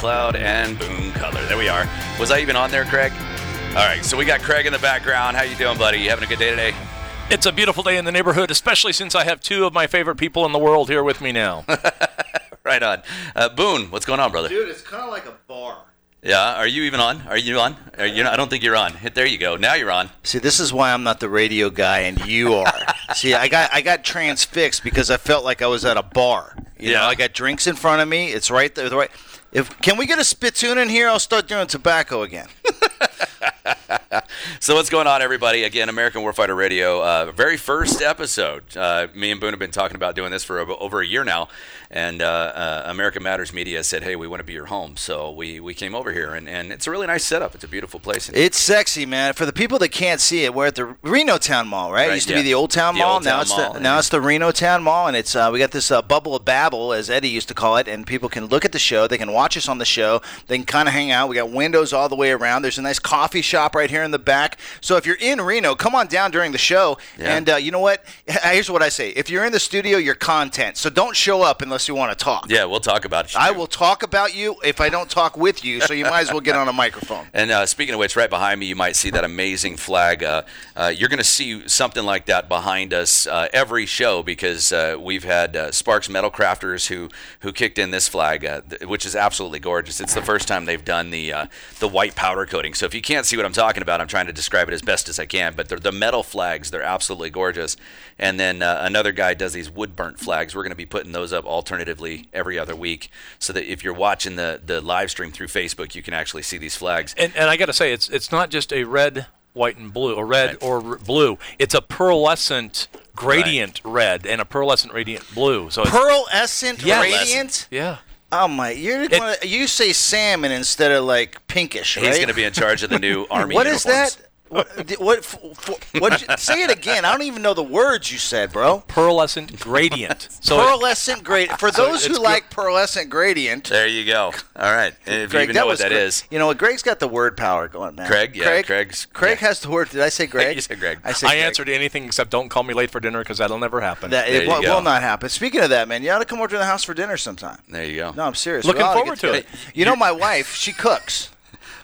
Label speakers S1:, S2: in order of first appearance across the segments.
S1: Cloud and Boone Cutler. There we are. Was I even on there, Craig? All right, so we got Craig in the background. How you doing, buddy? You having a good day today?
S2: It's a beautiful day in the neighborhood, especially since I have two of my favorite people in the world here with me now.
S1: right on. Uh, Boone, what's going on, brother?
S3: Dude, it's kind of like a bar.
S1: Yeah, are you even on? Are you on? Are you? I don't think you're on. There you go. Now you're on.
S3: See, this is why I'm not the radio guy, and you are. See, I got I got transfixed because I felt like I was at a bar. You yeah. know, I got drinks in front of me. It's right there. Right. If can we get a spittoon in here? I'll start doing tobacco again.
S1: so what's going on, everybody? Again, American Warfighter Radio, uh, very first episode. Uh, me and Boone have been talking about doing this for over a year now, and uh, uh, American Matters Media said, "Hey, we want to be your home," so we, we came over here, and, and it's a really nice setup. It's a beautiful place.
S3: It's sexy, man. For the people that can't see it, we're at the Reno Town Mall, right? right it used to yeah. be the Old Town the Mall. Old now it's the, now it's the Reno Town Mall, and it's uh, we got this uh, bubble of babble, as Eddie used to call it, and people can look at the show, they can watch us on the show, they can kind of hang out. We got windows all the way around. There's a nice coffee shop right here here in the back. So if you're in Reno, come on down during the show. Yeah. And uh, you know what? Here's what I say: If you're in the studio, you're content. So don't show up unless you want to talk.
S1: Yeah, we'll talk about
S3: I will talk about you if I don't talk with you. So you might as well get on a microphone.
S1: And uh, speaking of which, right behind me, you might see that amazing flag. Uh, uh you're going to see something like that behind us uh, every show because uh, we've had Sparks Metal Crafters who who kicked in this flag, th- which is absolutely gorgeous. It's the first time they've done the the white powder coating. So if you can't see what I'm talking about about. I'm trying to describe it as best as I can, but they're the metal flags. They're absolutely gorgeous. And then uh, another guy does these wood burnt flags. We're going to be putting those up alternatively every other week, so that if you're watching the the live stream through Facebook, you can actually see these flags.
S2: And, and I got to say, it's it's not just a red, white, and blue, or red right. or r- blue. It's a pearlescent gradient right. red and a pearlescent radiant blue.
S3: So pearlescent yeah. radiant.
S2: Yeah.
S3: Oh my! You're it, gonna, you say salmon instead of like pinkish.
S1: He's going to be in charge of the new army.
S3: what uniforms. is that? What? what, what, say it again. I don't even know the words you said, bro.
S2: Pearlescent gradient.
S3: So pearlescent gradient. For those so who like pearlescent gradient.
S1: There you go. All right. if Greg, you even know what that Greg, is.
S3: You know what? Greg's got the word power going, man.
S1: Craig, yeah. Craig,
S3: Craig's, Craig
S1: yeah.
S3: has the word. Did I say Greg?
S1: you said Greg.
S2: I, said I Greg. answered anything except don't call me late for dinner because that'll never happen.
S3: That, it w- will not happen. Speaking of that, man, you ought to come over to the house for dinner sometime.
S1: There you go. No,
S3: I'm serious.
S2: Looking forward to, to it.
S3: it. You know, my wife, she cooks.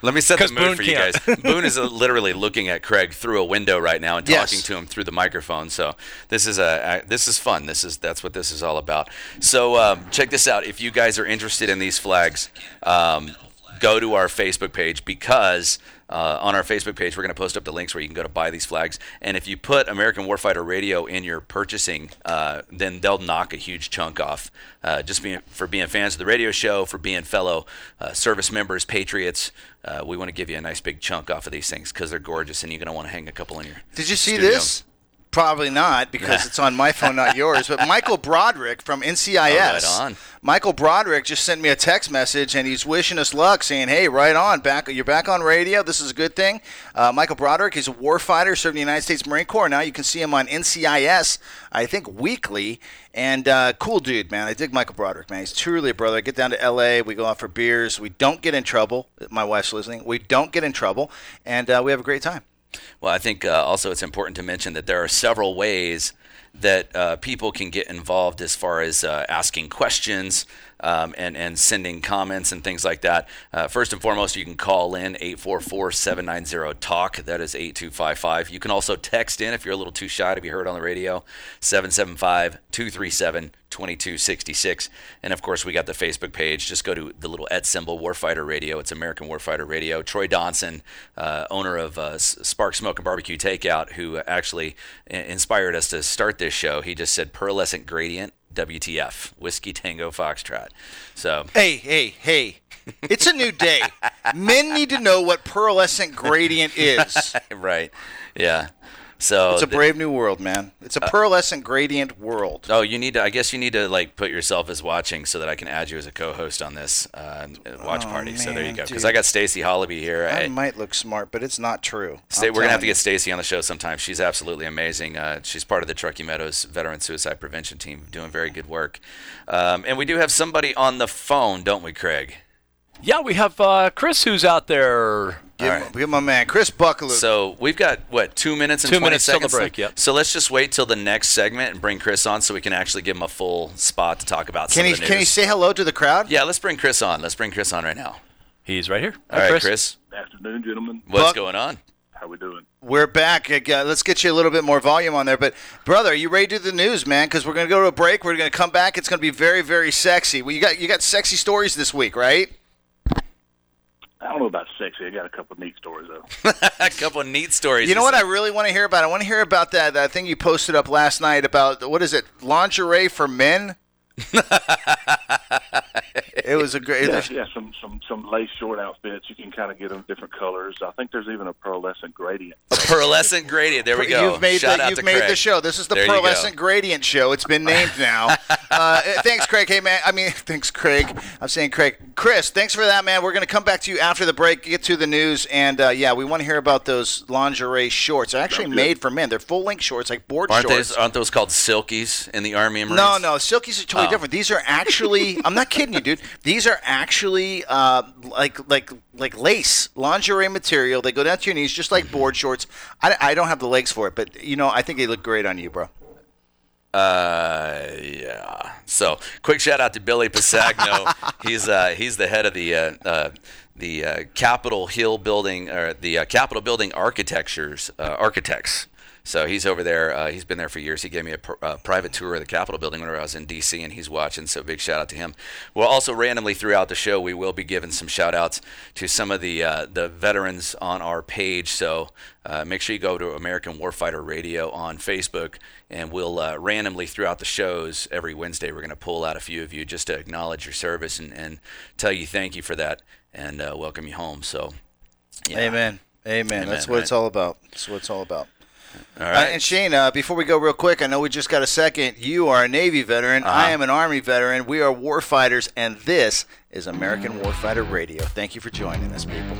S1: Let me set the mood Boone for can't. you guys. Boone is literally looking at Craig through a window right now and yes. talking to him through the microphone. So this is a, a, this is fun. This is that's what this is all about. So um, check this out. If you guys are interested in these flags, um, go to our Facebook page because uh, on our Facebook page, we're going to post up the links where you can go to buy these flags. And if you put American Warfighter Radio in your purchasing, uh, then they'll knock a huge chunk off uh, just being, for being fans of the radio show, for being fellow uh, service members, patriots. Uh, we want to give you a nice big chunk off of these things because they're gorgeous and you're going to want to hang a couple in your.
S3: Did you see studio. this? Probably not because it's on my phone, not yours. But Michael Broderick from NCIS. Oh, right on. Michael Broderick just sent me a text message and he's wishing us luck, saying, "Hey, right on, back you're back on radio. This is a good thing." Uh, Michael Broderick, he's a warfighter, served in the United States Marine Corps. Now you can see him on NCIS, I think weekly. And uh, cool dude, man. I dig Michael Broderick, man. He's truly a brother. I get down to L.A. We go out for beers. We don't get in trouble. My wife's listening. We don't get in trouble, and uh, we have a great time.
S1: Well, I think uh, also it's important to mention that there are several ways that uh, people can get involved as far as uh, asking questions, um, and, and sending comments and things like that. Uh, first and foremost, you can call in 844 790 TALK. That is 8255. You can also text in if you're a little too shy to be heard on the radio, 775 237 2266. And of course, we got the Facebook page. Just go to the little et symbol, Warfighter Radio. It's American Warfighter Radio. Troy Donson, uh, owner of uh, Spark Smoke and Barbecue Takeout, who actually inspired us to start this show, he just said pearlescent gradient WTF, Whiskey Tango Foxtrot. So
S3: hey, hey, hey, it's a new day. Men need to know what pearlescent gradient is.
S1: right. Yeah.
S3: So it's a brave th- new world, man. It's a uh, pearlescent gradient world.
S1: Oh, you need to. I guess you need to like put yourself as watching so that I can add you as a co-host on this uh, uh watch oh, party. Man, so there you go. Because I got Stacy Hollaby here.
S3: I, I, might look smart, but it's not true.
S1: we we're gonna have to get Stacy on the show sometime. She's absolutely amazing. Uh, she's part of the Truckee Meadows Veteran Suicide Prevention Team, doing very good work. Um, and we do have somebody on the phone, don't we, Craig?
S2: Yeah, we have uh, Chris who's out there
S3: Give, right. give my man Chris Buckler.
S1: So we've got what two minutes and two
S2: minutes seconds till the break. Yep.
S1: So let's just wait till the next segment and bring Chris on so we can actually give him a full spot to talk about.
S3: Can
S1: he
S3: can he say hello to the crowd?
S1: Yeah, let's bring Chris on. Let's bring Chris on right now.
S2: He's right here.
S1: All
S2: Hi, right,
S1: Chris. Chris.
S4: Afternoon, gentlemen.
S1: What's Buck, going on?
S4: How we doing?
S3: We're back. Uh, let's get you a little bit more volume on there. But brother, are you ready to do the news, man? Because we're gonna go to a break. We're gonna come back. It's gonna be very very sexy. Well, you got you got sexy stories this week, right?
S4: I don't know about sexy. I got a couple of neat stories though. a
S1: couple of neat stories.
S3: You know what I really want to hear about? I want to hear about that, that thing you posted up last night about what is it? Lingerie for men? it was a great.
S4: Yeah, yeah, some some some lace short outfits. You can kind of get them different colors. I think there's even a pearlescent gradient.
S1: A pearlescent gradient. There we
S3: go. You've made
S1: Shout
S3: the, you've made
S1: Craig.
S3: the show. This is the there pearlescent gradient show. It's been named now. uh, thanks, Craig. Hey man, I mean, thanks, Craig. I'm saying Craig, Chris. Thanks for that, man. We're gonna come back to you after the break. Get to the news, and uh, yeah, we want to hear about those lingerie shorts. They're actually made for men. They're full length shorts, like board
S1: aren't
S3: shorts.
S1: Those, aren't those called silkies in the Army and
S3: Marines? No, no, silkies are totally totally different. These are actually, I'm not kidding you, dude. These are actually uh, like like like lace lingerie material. They go down to your knees, just like mm-hmm. board shorts. I, I don't have the legs for it, but you know, I think they look great on you, bro.
S1: Uh, yeah. So, quick shout out to Billy Pisagno. he's uh, he's the head of the uh, uh, the uh, Capitol Hill building or the uh, Capitol building architectures uh, architects. So he's over there. Uh, he's been there for years. He gave me a, pr- uh, private tour of the Capitol building whenever I was in D.C. and he's watching. So big shout out to him. Well, also randomly throughout the show, we will be giving some shout outs to some of the uh, the veterans on our page. So uh, make sure you go to American Warfighter Radio on Facebook, and we'll uh, randomly throughout the shows every Wednesday, we're going to pull out a few of you just to acknowledge your service and, and tell you thank you for that and uh, welcome you home. So,
S3: yeah. Amen. Amen. Amen. That's what right? it's all about. That's what it's all about. All right. Uh, and Shane, uh, before we go real quick, I know we just got a second. You are a Navy veteran. Uh-huh. I am an Army veteran. We are warfighters, and this is American mm. Warfighter Radio. Thank you for joining us, people.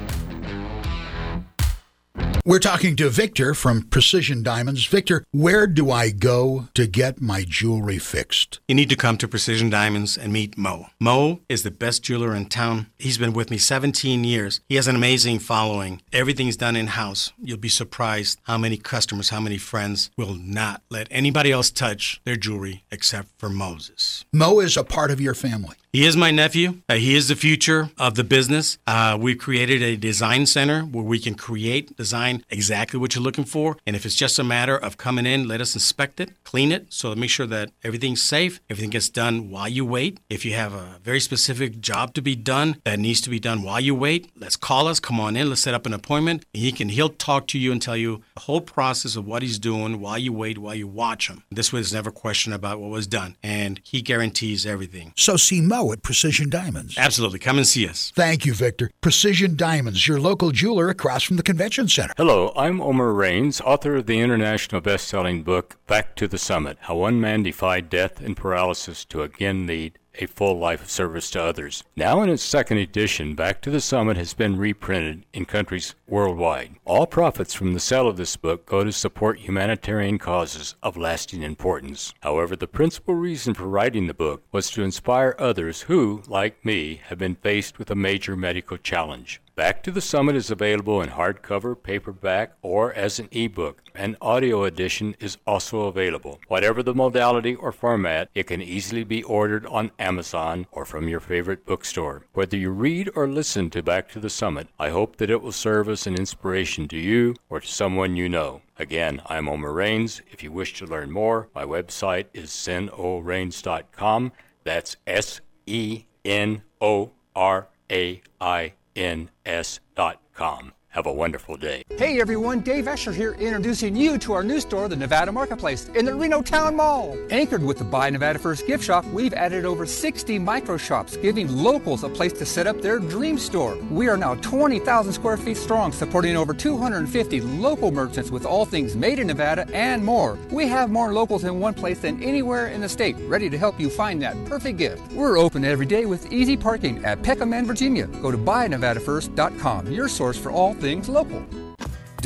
S5: We're talking to Victor from Precision Diamonds. Victor, where do I go to get my jewelry fixed?
S6: You need to come to Precision Diamonds and meet Mo. Mo is the best jeweler in town. He's been with me 17 years. He has an amazing following. Everything's done in house. You'll be surprised how many customers, how many friends will not let anybody else touch their jewelry except for Moses.
S5: Mo is a part of your family.
S6: He is my nephew. Uh, he is the future of the business. Uh, we've created a design center where we can create, design exactly what you're looking for. And if it's just a matter of coming in, let us inspect it, clean it, so make sure that everything's safe, everything gets done while you wait. If you have a very specific job to be done that needs to be done while you wait, let's call us, come on in, let's set up an appointment. he can he'll talk to you and tell you the whole process of what he's doing while you wait, while you watch him. This way there's never question about what was done. And he guarantees everything.
S5: So see Mo show at Precision Diamonds.
S6: Absolutely. Come and see us.
S5: Thank you, Victor. Precision Diamonds, your local jeweler across from the convention center.
S7: Hello, I'm Omer Raines, author of the international best-selling book Back to the Summit: How One Man Defied Death and Paralysis to Again Lead a full life of service to others. Now, in its second edition, Back to the Summit has been reprinted in countries worldwide. All profits from the sale of this book go to support humanitarian causes of lasting importance. However, the principal reason for writing the book was to inspire others who, like me, have been faced with a major medical challenge. Back to the Summit is available in hardcover, paperback, or as an ebook. An audio edition is also available. Whatever the modality or format, it can easily be ordered on Amazon or from your favorite bookstore. Whether you read or listen to Back to the Summit, I hope that it will serve as an inspiration to you or to someone you know. Again, I'm Omar Rains. If you wish to learn more, my website is senorains.com. That's S E N O R A I ns.com. Have a wonderful day.
S8: Hey everyone, Dave Escher here, introducing you to our new store, the Nevada Marketplace, in the Reno Town Mall. Anchored with the Buy Nevada First gift shop, we've added over 60 micro shops, giving locals a place to set up their dream store. We are now 20,000 square feet strong, supporting over 250 local merchants with all things made in Nevada and more. We have more locals in one place than anywhere in the state, ready to help you find that perfect gift. We're open every day with easy parking at Peckham and Virginia. Go to buynevadafirst.com, your source for all things things local.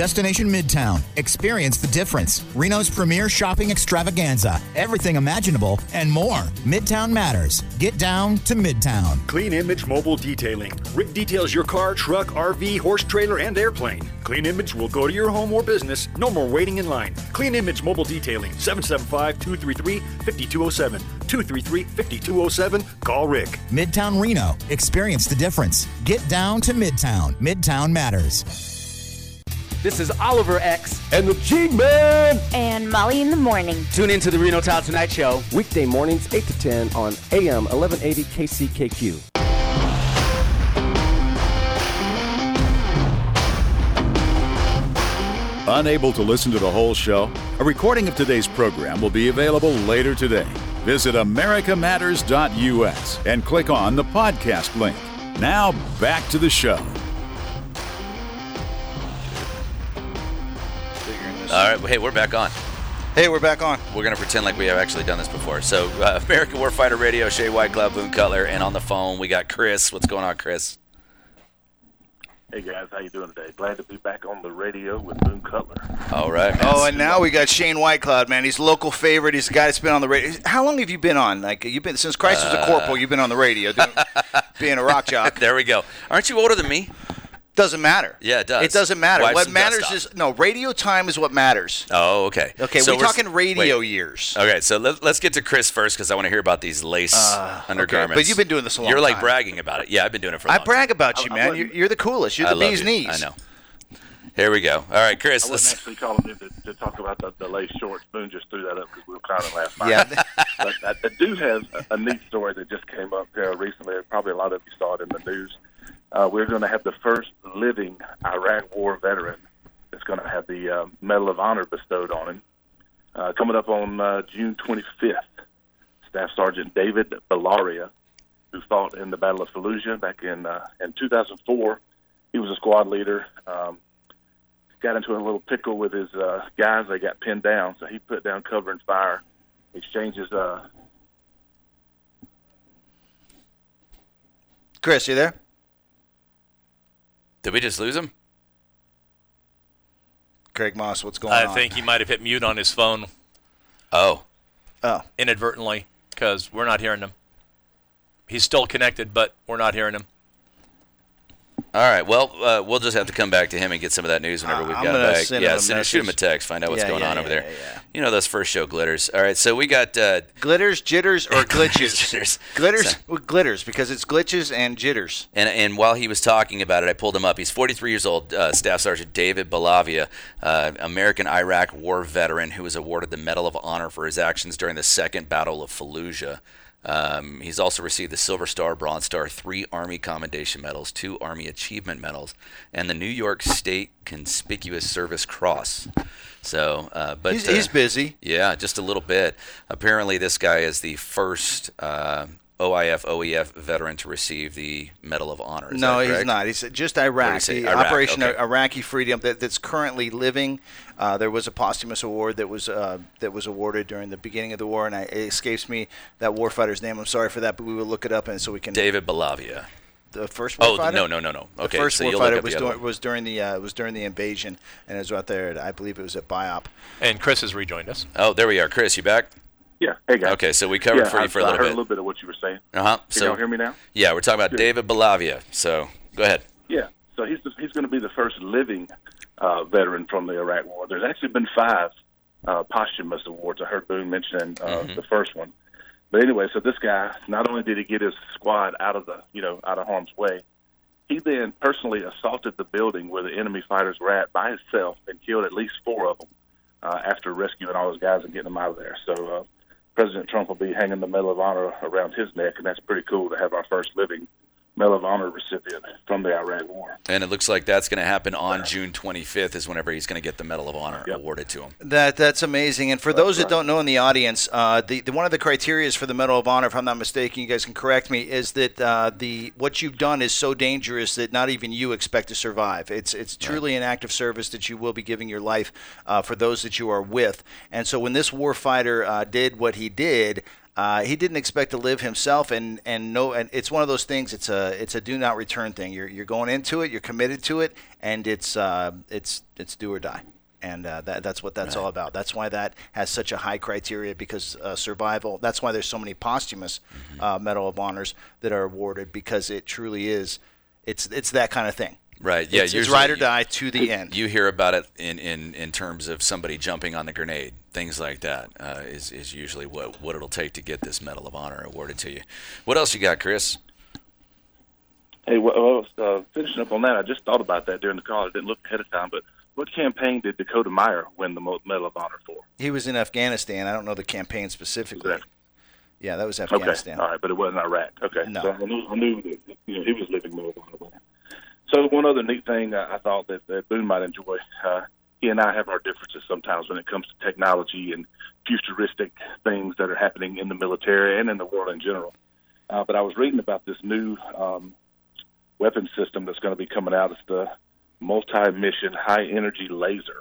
S9: Destination Midtown. Experience the difference. Reno's premier shopping extravaganza. Everything imaginable and more. Midtown matters. Get down to Midtown.
S10: Clean Image Mobile Detailing. Rick details your car, truck, RV, horse trailer, and airplane. Clean Image will go to your home or business. No more waiting in line. Clean Image Mobile Detailing. 775 233 5207. 233 5207. Call Rick.
S9: Midtown Reno. Experience the difference. Get down to Midtown. Midtown matters.
S11: This is Oliver X.
S12: And the Cheat man
S13: And Molly in the Morning.
S11: Tune
S13: in
S11: to the Reno Town Tonight Show. Weekday mornings, 8 to 10 on AM 1180 KCKQ.
S5: Unable to listen to the whole show? A recording of today's program will be available later today. Visit americamatters.us and click on the podcast link. Now back to the show.
S1: All right. Hey, we're back on.
S3: Hey, we're back on.
S1: We're going to pretend like we have actually done this before. So, uh, American Warfighter Radio, Shane Whitecloud, Boone Cutler, and on the phone we got Chris. What's going on, Chris?
S4: Hey guys, how you doing today? Glad to be back on the radio with Boone Cutler.
S1: All right. Man.
S3: Oh, and now we got Shane Whitecloud, man. He's local favorite. He's a guy that's been on the radio. How long have you been on? Like you've been since Christ was a corporal. You've been on the radio, doing, being a rock jock.
S1: there we go. Aren't you older than me?
S3: Doesn't matter.
S1: Yeah, it does.
S3: It doesn't matter. what matters is no radio time is what matters.
S1: Oh, okay.
S3: Okay, So we're, we're talking radio wait. years.
S1: Okay, so let, us get to Chris first because I want to hear about these lace Uh, undergarments.
S3: okay, but you've been doing this a long
S1: You're
S3: like
S1: time. bragging about it. Yeah, I've been doing it for. a I long time. brag
S3: about you, I- man. You're, you're the coolest. You're the bee's you. knees.
S1: I know. Here we go. All right, Chris.
S4: I was let's- actually calling in to, to talk about the, the lace shorts. Boone just threw that up because we were clowning last night. Yeah. but I, I do have a, a neat story that just came up uh, recently. Probably a lot of you saw it in the news uh, we're going to have the first living Iraq War veteran that's going to have the uh, Medal of Honor bestowed on him. Uh, coming up on uh, June 25th, Staff Sergeant David Bellavia, who fought in the Battle of Fallujah back in uh, in 2004, he was a squad leader. Um, got into a little pickle with his uh, guys. They got pinned down, so he put down cover and fire, exchanges. Uh...
S3: Chris, you there?
S1: Did we just lose him?
S3: Craig Moss, what's going I on? I
S2: think he might have hit mute on his phone.
S1: Oh. Oh.
S2: Inadvertently, because we're not hearing him. He's still connected, but we're not hearing him.
S1: All right. Well, uh, we'll just have to come back to him and get some of that news whenever uh, we've I'm got it back. Send yeah, send, shoot him a text. Find out what's yeah, going yeah, on over yeah, there. You know those first show glitters. All right. So we got uh,
S3: glitters, jitters, or glitches. glitters, Glitters, so, glitters, because it's glitches and jitters.
S1: And and while he was talking about it, I pulled him up. He's 43 years old. Uh, Staff Sergeant David Bellavia, uh, American Iraq War veteran, who was awarded the Medal of Honor for his actions during the Second Battle of Fallujah. Um, he's also received the Silver Star, Bronze Star, three Army Commendation Medals, two Army Achievement Medals, and the New York State Conspicuous Service Cross. So, uh, but
S3: he's, uh, he's, busy.
S1: Yeah, just a little bit. Apparently, this guy is the first uh, OIF OEF veteran to receive the Medal of Honor. Is
S3: no, he's not. He's just Iraq. Iraq, Operation okay. Iraqi Freedom that, that's currently living. Uh, there was a posthumous award that was uh, that was awarded during the beginning of the war, and I, it escapes me that warfighter's name. I'm sorry for that, but we will look it up, and so we can.
S1: David Bellavia
S3: the first warfighter.
S1: Oh no no no no. Okay, the
S3: first so warfighter was, was during the uh, was during
S1: the
S3: invasion, and it was out there. At, I believe it was at Biop.
S2: And Chris has rejoined us.
S1: Oh, there we are, Chris. You back?
S4: Yeah. Hey guys.
S1: Okay, so we covered yeah, for you for a
S4: little I heard bit. a little bit of what you were saying. Uh huh. So you hear me now?
S1: Yeah, we're talking about sure. David Bellavia. So go ahead.
S4: Yeah. So he's he's going to be the first living uh, veteran from the Iraq War. There's actually been five uh, posthumous awards. I heard Boone mentioning uh, mm-hmm. the first one. But anyway, so this guy not only did he get his squad out of the you know out of harm's way, he then personally assaulted the building where the enemy fighters were at by himself and killed at least four of them uh, after rescuing all those guys and getting them out of there. So uh, President Trump will be hanging the Medal of Honor around his neck, and that's pretty cool to have our first living Medal of Honor recipient from the Iraq War. And
S1: it looks like that's going to happen on yeah. June 25th is whenever he's going to get the Medal of Honor yep. awarded to him.
S3: That that's amazing. And for that's those right. that don't know in the audience, uh, the, the, one of the criteria for the Medal of Honor, if I'm not mistaken, you guys can correct me, is that uh, the what you've done is so dangerous that not even you expect to survive. It's it's truly right. an act of service that you will be giving your life uh, for those that you are with. And so when this war fighter uh, did what he did, uh, he didn't expect to live himself, and and no, and it's one of those things. It's a it's a do not return thing. You're you're going into it, you're committed to it, and it's uh, it's it's do or die, and uh, that that's what that's right. all about. That's why that has such a high criteria because uh, survival. That's why there's so many posthumous mm-hmm. Uh, Medal of Honors that are awarded because it truly is. It's it's that kind of thing.
S1: Right. Yeah. It's,
S3: it's ride or die to
S1: the
S3: end.
S1: You hear about it in, in, in terms of somebody jumping on the grenade. Things like that uh, is is usually what what it'll take to get this Medal of Honor awarded to you. What else you got, Chris?
S4: Hey, well, uh, finishing up on that, I just thought about that during the call. I didn't look ahead of time, but what campaign did Dakota Meyer win the Medal of Honor for?
S3: He was in Afghanistan. I don't know the campaign specifically. Exactly. Yeah, that was
S4: Afghanistan.
S3: Okay. All right,
S4: but it
S3: wasn't
S4: Iraq. Okay. No. So I knew, I knew that you know, he was living Medal of Honor. So one other neat thing I thought that, that Boone might enjoy, uh, he and I have our differences sometimes when it comes to technology and futuristic things that are happening in the military and in the world in general. Uh, but I was reading about this new um, weapon system that's going to be coming out. It's the multi-mission high-energy laser.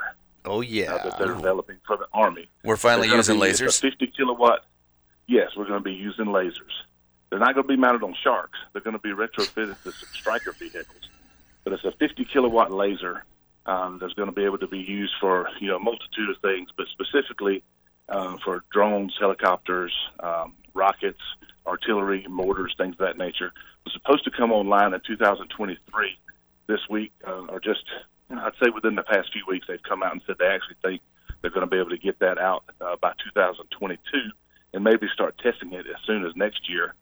S3: Oh yeah,
S4: uh, that they're developing for the army.
S1: We're finally using be, lasers.
S4: Fifty kilowatt. Yes, we're going to be using lasers. They're not going to be mounted on sharks. They're going to be retrofitted to some Stryker vehicles but it's a 50 kilowatt laser um, that's going to be able to be used for you know a multitude of things, but specifically uh, for drones, helicopters, um, rockets, artillery, mortars, things of that nature. It's supposed to come online in 2023 this week, uh, or just I'd say within the past few weeks, they've come out and said they actually think they're going to be able to get that out uh, by 2022 and maybe start testing it as soon as next year.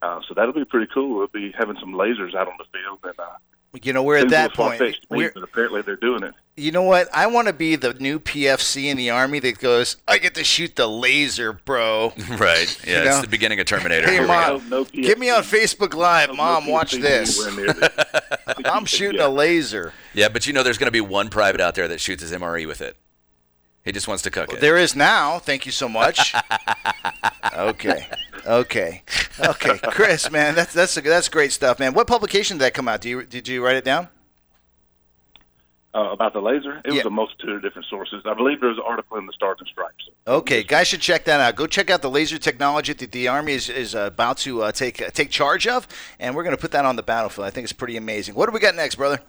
S4: Uh, so that'll be pretty cool. We'll be having some lasers out on the field and uh,
S3: you know, we're at that point.
S4: We're, apparently, they're doing it.
S3: You know what? I want to be the new PFC in the army that goes, "I get to shoot the laser, bro."
S1: Right? Yeah, you know? it's the beginning of Terminator.
S3: Hey, Here mom, no, no get me on Facebook Live, no, mom. watch this. I'm shooting yeah. a laser.
S1: Yeah, but you know, there's going to be one private out there that shoots his MRE with it. He just wants to cook well, it.
S3: There is now. Thank you so much. okay. Okay. Okay. Chris, man, that's that's that's great stuff, man. What publication did that come out? Do you did you write it down?
S4: Uh, about the laser. It yeah. was a multitude of different sources. I believe there was an article in the Stars and Stripes.
S3: Okay, guys should check that out. Go check out the laser technology that the Army is, is uh, about to uh, take uh, take charge of, and we're going to put that on the battlefield. I think it's pretty amazing. What do we got next, brother?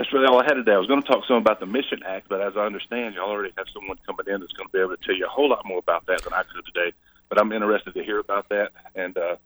S4: that's really all I had today. I was going to talk some about the Mission Act, but as I understand, you already have someone coming in that's going to be able to tell you a whole lot more about that than I could today. But I'm interested to hear about that, and uh,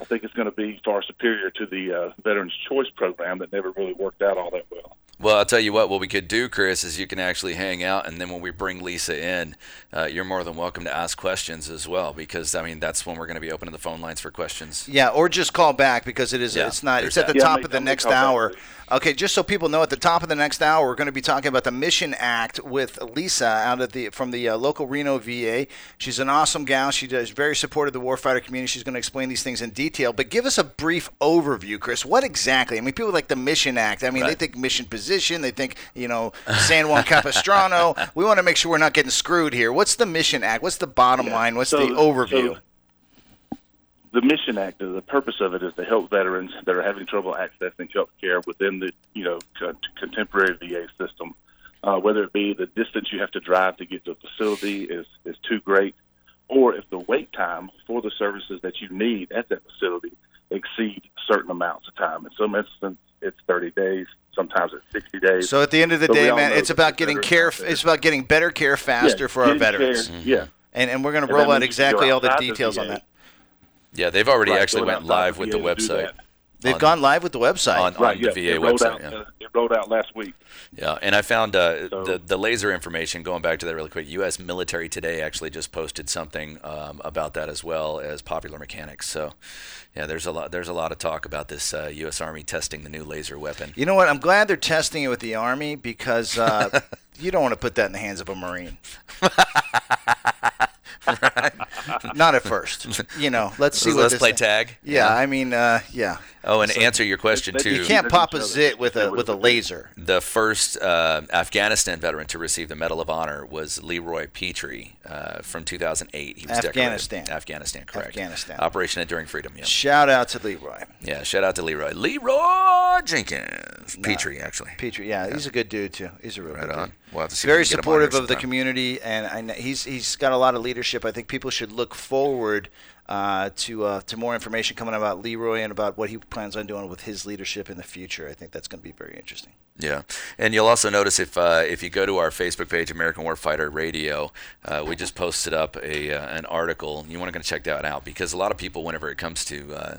S4: I think it's going to be far superior to the uh, Veterans Choice program that never really worked out all that well.
S1: Well, I'll tell you what. What we could do, Chris, is you can actually hang out, and then when we bring Lisa in, uh, you're more than welcome to ask questions as well, because I mean that's when we're going to be opening the phone lines for questions.
S3: Yeah, or just call back because it is. Yeah, it's not. It's at the top of the next hour. Back. Okay, just so people know, at the top of the next hour, we're going to be talking about the Mission Act with Lisa out of the from the uh, local Reno VA. She's an awesome gal. She does very supportive of the warfighter community. She's going to explain these things in detail. But give us a brief overview, Chris. What exactly? I mean, people like the Mission Act. I mean, right. they think mission position. They think you know San Juan Capistrano. we want to make sure we're not getting screwed here. What's the Mission Act? What's the bottom yeah. line? What's so, the overview? So
S4: the Mission Act, the purpose of it is to help veterans that are having trouble accessing health care within the you know contemporary VA system. Uh, whether it be the distance you have to drive to get to a facility is, is too great, or if the wait time for the services that you need at that facility exceed certain amounts of time. In some instances, it's 30 days. Sometimes it's 60 days.
S3: So at the end of the so day, man, it's about getting care. It's about getting better care faster yeah, for our veterans. Care, mm-hmm. Yeah. And, and we're going to roll out exactly all the details on that.
S1: Yeah, they've already right, actually went live with the website.
S3: They've on, gone live with the website
S1: on, right, on yeah, the VA website.
S4: Out, yeah.
S1: it uh,
S4: rolled out last week.
S1: Yeah, and I found uh, so, the the laser information. Going back to that really quick, U.S. Military Today actually just posted something um, about that as well as Popular Mechanics. So, yeah, there's a lot there's a lot of talk about this uh, U.S. Army testing the new laser weapon.
S3: You know what? I'm glad they're testing it with the Army because uh, you don't want to put that in the hands of a Marine. Not at first. You know, let's see.
S1: let's play thing. tag.
S3: Yeah, yeah, I mean, uh, yeah.
S1: Oh, and so answer your question too.
S3: You can't pop a zit with a with a laser.
S1: The first uh, Afghanistan veteran to receive the Medal of Honor was Leroy Petry uh, from 2008. He was
S3: Afghanistan.
S1: Afghanistan, correct. Afghanistan. Operation Enduring Freedom. Yeah.
S3: Shout out to Leroy.
S1: Yeah, shout out to Leroy. Leroy Jenkins. No, Petry, actually.
S3: Petry, yeah, yeah, he's a good dude too. He's a real right good on. dude. We'll Very supportive of the community, and I know he's he's got a lot of leadership. I think people should look forward uh, to uh, to more information coming about Leroy and about what he plans on doing with his leadership in the future. I think that's going to be very interesting.
S1: Yeah, and you'll also notice if uh, if you go to our Facebook page, American Warfighter Radio, uh, we just posted up a uh, an article. You want to go check that out because a lot of people, whenever it comes to uh,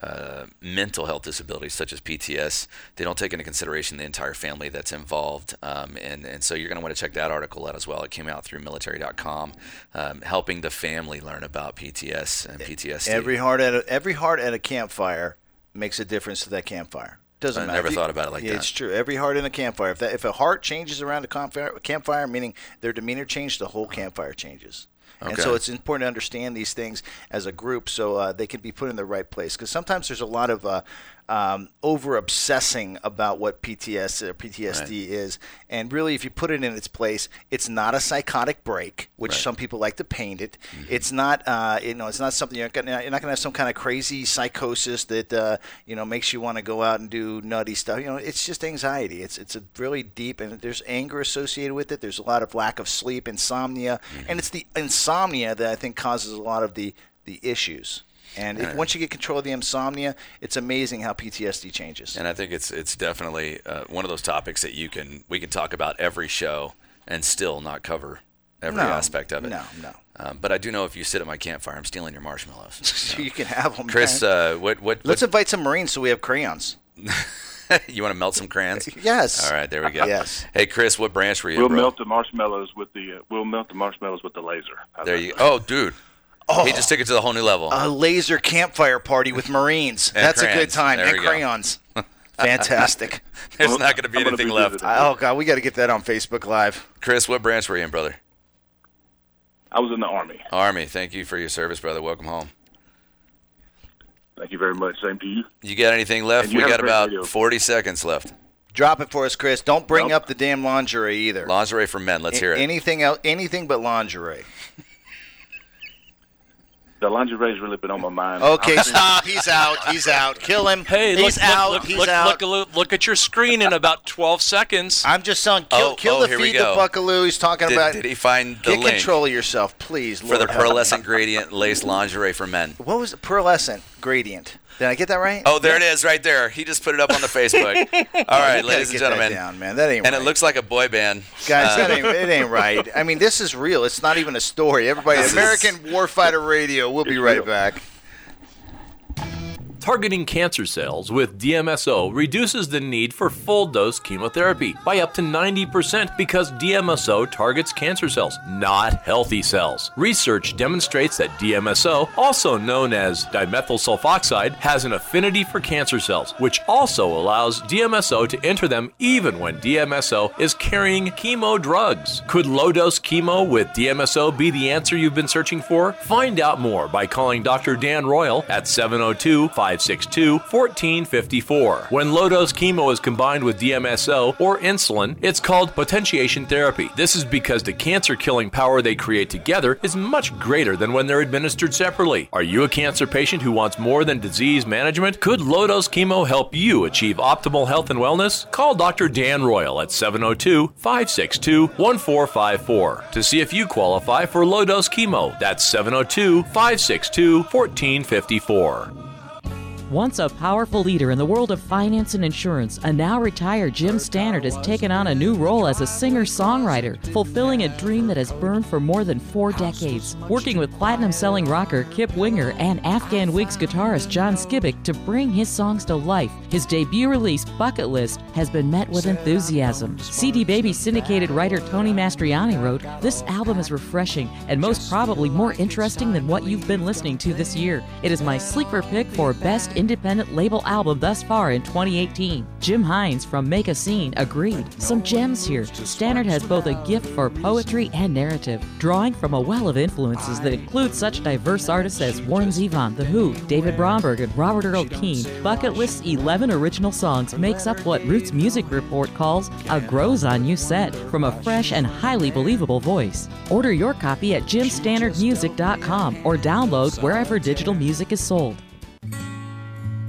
S1: uh, mental health disabilities such as PTS, they don't take into consideration the entire family that's involved. Um, and, and so you're going to want to check that article out as well. It came out through military.com, um, helping the family learn about PTS and PTSD.
S3: Every heart at a, every heart at a campfire makes a difference to that campfire. Doesn't
S1: I
S3: matter. never you,
S1: thought about it like yeah, that. It's
S3: true. Every heart in a campfire. If that if a heart changes around a campfire, campfire meaning their demeanor changes, the whole campfire changes. Okay. And so it's important to understand these things as a group so uh, they can be put in the right place. Because sometimes there's a lot of uh, um, over obsessing about what PTS or uh, PTSD right. is. And really, if you put it in its place, it's not a psychotic break, which right. some people like to paint it. Mm-hmm. It's not, uh, you know, it's not something you're, gonna, you're not going to have some kind of crazy psychosis that uh, you know makes you want to go out and do nutty stuff. You know, it's just anxiety. It's it's a really deep, and there's anger associated with it. There's a lot of lack of sleep, insomnia, mm-hmm. and it's the insomnia that I think causes a lot of the the issues. And once you get control of the insomnia, it's amazing how PTSD changes.
S1: And I think it's it's definitely uh, one of those topics that you can we can talk about every show and still not cover every no, aspect of it. No, no. Um, but I do know if you sit at my campfire, I'm stealing your marshmallows.
S3: So. you can have them,
S1: Chris.
S3: Uh,
S1: what, what?
S3: Let's
S1: what?
S3: invite some Marines so we have crayons.
S1: you want to melt some crayons?
S3: yes.
S1: All right, there we go. yes. Hey, Chris, what branch were you?
S4: We'll
S1: bro?
S4: melt the marshmallows with the uh, we'll melt the marshmallows with the laser.
S1: there you. Go. Oh, dude. Oh, he just took it to the whole new level.
S3: A laser campfire party with Marines. That's crayons. a good time. There and crayons. Fantastic.
S1: There's well, not going to be I'm anything be left.
S3: Oh God, we got to get that on Facebook Live.
S1: Chris, what branch were you in, brother?
S4: I was in the army.
S1: Army. Thank you for your service, brother. Welcome home.
S4: Thank you very much. Same to you.
S1: You got anything left? We got about video. 40 seconds left.
S3: Drop it for us, Chris. Don't bring nope. up the damn lingerie either.
S1: Lingerie for men. Let's A- hear it.
S3: Anything else? Anything but lingerie
S4: the lingerie has really been on my mind.
S3: Okay, stop. He's out. He's out. Kill him. Hey, he's look, out. Look, he's look, out.
S2: Look, look, at your screen in about 12 seconds.
S3: I'm just saying, kill, oh, kill oh, the feed the buckaloo. He's talking
S1: did,
S3: about. Did
S1: he find the Get link
S3: control of yourself, please. Lord.
S1: For the pearlescent gradient lace lingerie for men.
S3: What was
S1: the
S3: pearlescent gradient? Did I get that right?
S1: Oh, there yeah. it is, right there. He just put it up on the Facebook. All
S3: right,
S1: ladies and gentlemen.
S3: That down, man. That ain't. And
S1: right. it looks like a boy band.
S3: Guys, uh, ain't, it ain't right. I mean, this is real. It's not even a story. Everybody, American is... Warfighter Radio. We'll be right back.
S14: Targeting cancer cells with DMSO reduces the need for full dose chemotherapy by up to 90% because DMSO targets cancer cells, not healthy cells. Research demonstrates that DMSO, also known as dimethyl sulfoxide, has an affinity for cancer cells, which also allows DMSO to enter them even when DMSO is carrying chemo drugs. Could low dose chemo with DMSO be the answer you've been searching for? Find out more by calling Dr. Dan Royal at 702 502 562 1454. When low dose chemo is combined with DMSO or insulin, it's called potentiation therapy. This is because the cancer killing power they create together is much greater than when they're administered separately. Are you a cancer patient who wants more than disease management? Could low dose chemo help you achieve optimal health and wellness? Call Dr. Dan Royal at 702 562 1454 to see if you qualify for low dose chemo. That's 702 562 1454.
S15: Once a powerful leader in the world of finance and insurance, a now retired Jim Stannard has taken on a new role as a singer songwriter, fulfilling a dream that has burned for more than four decades. Working with platinum selling rocker Kip Winger and Afghan Whigs guitarist John Skibic to bring his songs to life, his debut release, Bucket List, has been met with enthusiasm. CD Baby syndicated writer Tony Mastriani wrote, This album is refreshing and most probably more interesting than what you've been listening to this year. It is my sleeper pick for Best independent label album thus far in 2018. Jim Hines from Make a Scene agreed. Some gems here. Stannard has both a gift for poetry and narrative, drawing from a well of influences that include such diverse artists as Warren Zevon, The Who, David Bromberg, and Robert Earl Keen. Bucket List's 11 original songs makes up what Roots Music Report calls a grows on you set from a fresh and highly believable voice. Order your copy at jimstannardmusic.com or download wherever digital music is sold.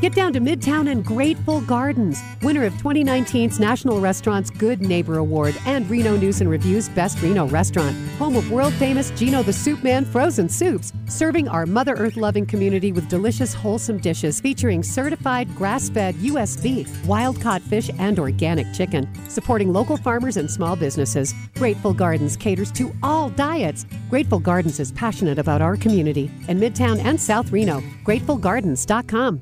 S16: Get down to Midtown and Grateful Gardens, winner of 2019's National Restaurant's Good Neighbor Award and Reno News and Review's Best Reno Restaurant, home of world famous Gino the Soup Man frozen soups, serving our Mother Earth loving community with delicious, wholesome dishes featuring certified grass fed U.S. beef, wild caught fish, and organic chicken, supporting local farmers and small businesses. Grateful Gardens caters to all diets. Grateful Gardens is passionate about our community
S17: in Midtown
S18: and
S17: South Reno.
S18: GratefulGardens.com.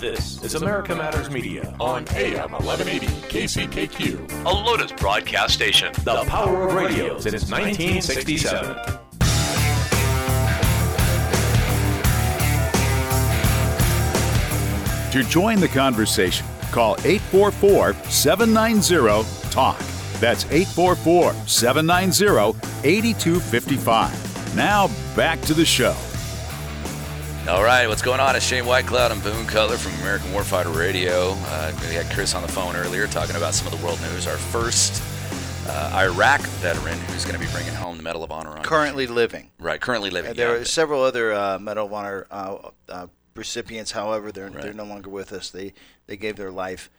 S19: This is America Matters Media
S20: on AM 1180 KCKQ, a Lotus broadcast station. The power of radio since 1967. To join
S1: the
S20: conversation,
S1: call 844 790 TALK. That's 844 790 8255. Now back to the show. All right, what's going on? It's Shane
S3: Whitecloud and Boone
S1: Cutler
S3: from
S1: American
S3: Warfighter Radio. Uh, we had Chris on the phone earlier talking about some of the world news. Our first uh, Iraq veteran who's going to be bringing home the Medal of Honor. currently living. Right, currently living. Uh, there yeah. are several other uh, Medal of Honor uh, uh, recipients. However, they're right. they're no longer with us. They they gave their life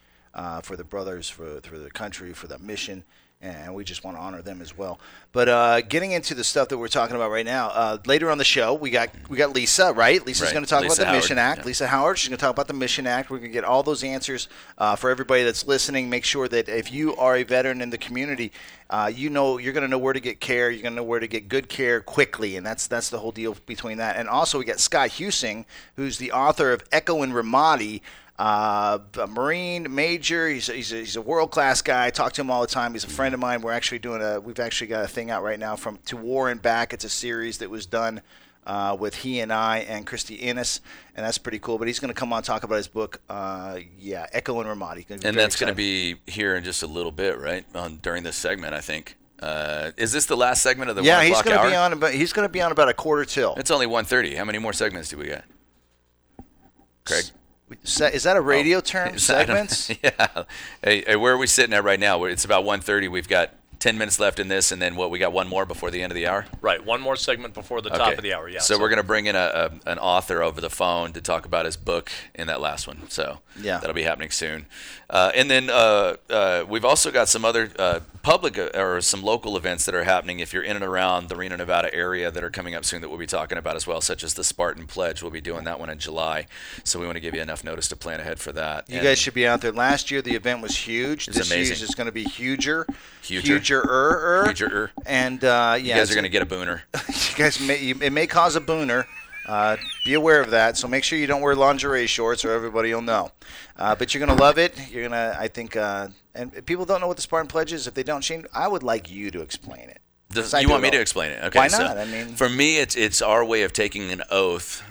S3: for the brothers, for for the country, for the mission, and we just want to honor them as well. But uh, getting into the stuff that we're talking about right now, uh, later on the show, we got we got Lisa, right? Lisa's right. going to talk Lisa about the Howard. Mission Act. Yeah. Lisa Howard, she's going to talk about the Mission Act. We're going to get all those answers uh, for everybody that's listening. Make sure that if you are a veteran in the community, uh, you know you're going to know where to get care. You're going to know where to get good care quickly, and that's that's the whole deal between that. And also, we got Scott Huesing, who's the author of Echo in Ramadi uh, a Marine major. He's, he's a, he's a world class guy. I talk to him all the time. He's a friend of mine. We're actually doing a we've actually got a thing out right now from To War and Back. It's a series that was done uh, with he and I and Christy Innes, and that's pretty cool. But he's going to come on talk about his book, uh, yeah, Echo
S1: in
S3: Ramadi.
S1: And that's going to be here in just a little bit, right? On during this segment, I think. Uh, is this the last segment of the
S3: yeah? he's
S1: going
S3: to be on about he's going to be on about a quarter till.
S1: It's only 1.30. How many more segments do we got? Craig,
S3: is that a radio oh, term? Segments? yeah.
S1: Hey, hey, where are we sitting at right now? It's about 1.30. We've got 10 minutes left in this, and then what? We got one more before the end of the hour?
S2: Right, one more segment before the top of the hour, yeah.
S1: So, so. we're going to bring in a, a, an author over the phone to talk about his book in that last one. So yeah. that'll be happening soon. Uh, and then uh, uh, we've also got some other uh, public uh, or some local events that are happening if you're in and around the Reno, Nevada area that are coming up soon that we'll be talking about as well, such as the Spartan Pledge. We'll be doing that one in July. So we want to give you enough notice to plan ahead for that.
S3: You
S1: and
S3: guys should be out there. Last year, the event was huge. This amazing. year is going to be huger. Huger. huger Major er, er. Major
S1: er. And uh, yeah, you guys are going to get a booner.
S3: you guys may you, it may cause a booner. Uh, be aware of that. So make sure you don't wear lingerie shorts, or everybody will know. Uh, but you're gonna love it. You're gonna, I think, uh, and people don't know what the Spartan Pledge is. If they don't, Shane, I would like you to explain it.
S1: Does, you want me to explain it? Okay.
S3: Why
S1: not? I mean, for me, it's it's our way of taking an oath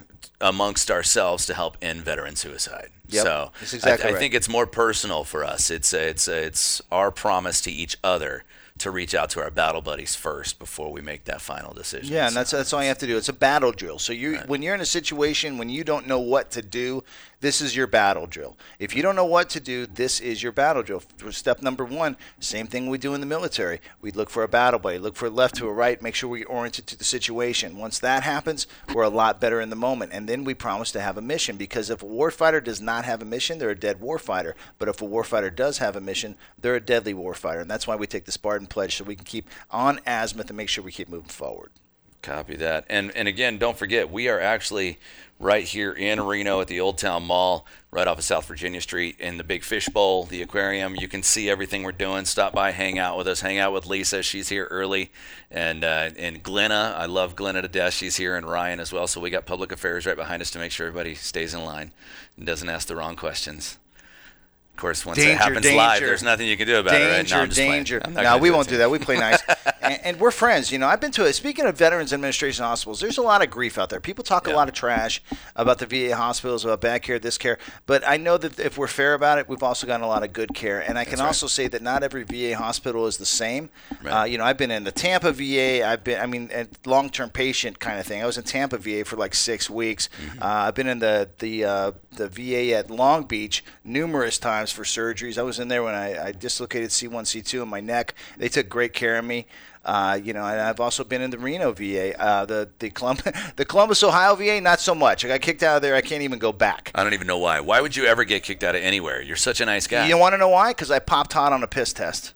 S1: amongst ourselves to help end veteran suicide. Yep, so exactly I, right. I, think it's more personal for us. It's a, it's a, it's our promise to each other to reach out to our battle buddies first before we make that final decision.
S3: Yeah, and that's that's all you have to do. It's a battle drill. So you right. when you're in a situation when you don't know what to do, this is your battle drill. If you don't know what to do, this is your battle drill. Step number one, same thing we do in the military. We look for a battle buddy, look for a left to a right, make sure we're oriented to the situation. Once that happens, we're a lot better in the moment. And then we promise to have a mission because if a warfighter does not have a mission, they're a dead warfighter. But if a warfighter does have a mission, they're a deadly warfighter. And that's why we take the Spartan Pledge so we can keep on azimuth and make sure we keep moving forward.
S1: Copy that. And and again, don't forget we are actually right here in Reno at the Old Town Mall, right off of South Virginia Street in the Big Fish Bowl, the aquarium. You can see everything we're doing. Stop by, hang out with us, hang out with Lisa. She's here early, and uh, and Glenna. I love Glenna to death. She's here, and Ryan as well. So we got public affairs right behind us to make sure everybody stays in line and doesn't ask the wrong questions. Of course, once danger, it happens
S3: danger.
S1: live, there's nothing you can do about danger,
S3: it. Right? No, danger, danger.
S1: Now we won't do that. We play nice. and, and, we're friends. You know, I've been to a, speaking of Veterans Administration hospitals. There's a lot of grief out there. People talk yeah. a lot of trash about the VA hospitals, about back care, this care. But I know that if we're fair about it, we've also gotten a lot of good care. And I can also say that not every VA hospital is the same. Right. Uh, you know, I've been in the Tampa VA. I've been, I mean, long-term patient kind of thing. I was in Tampa VA for like six weeks. Mm-hmm. Uh, I've been in the the uh, the VA at Long Beach numerous times for surgeries. I was in there when I, I dislocated C1, C2 in my neck. They took great care of me. Uh, you know, and I've also been in the Reno VA, uh, the the
S3: Columbus, the Columbus, Ohio VA, not so much. I got kicked out of there. I can't even go back.
S1: I don't even know why. Why would you ever get kicked out of anywhere? You're such a nice guy.
S3: You want to know why? Because I popped hot on a piss test.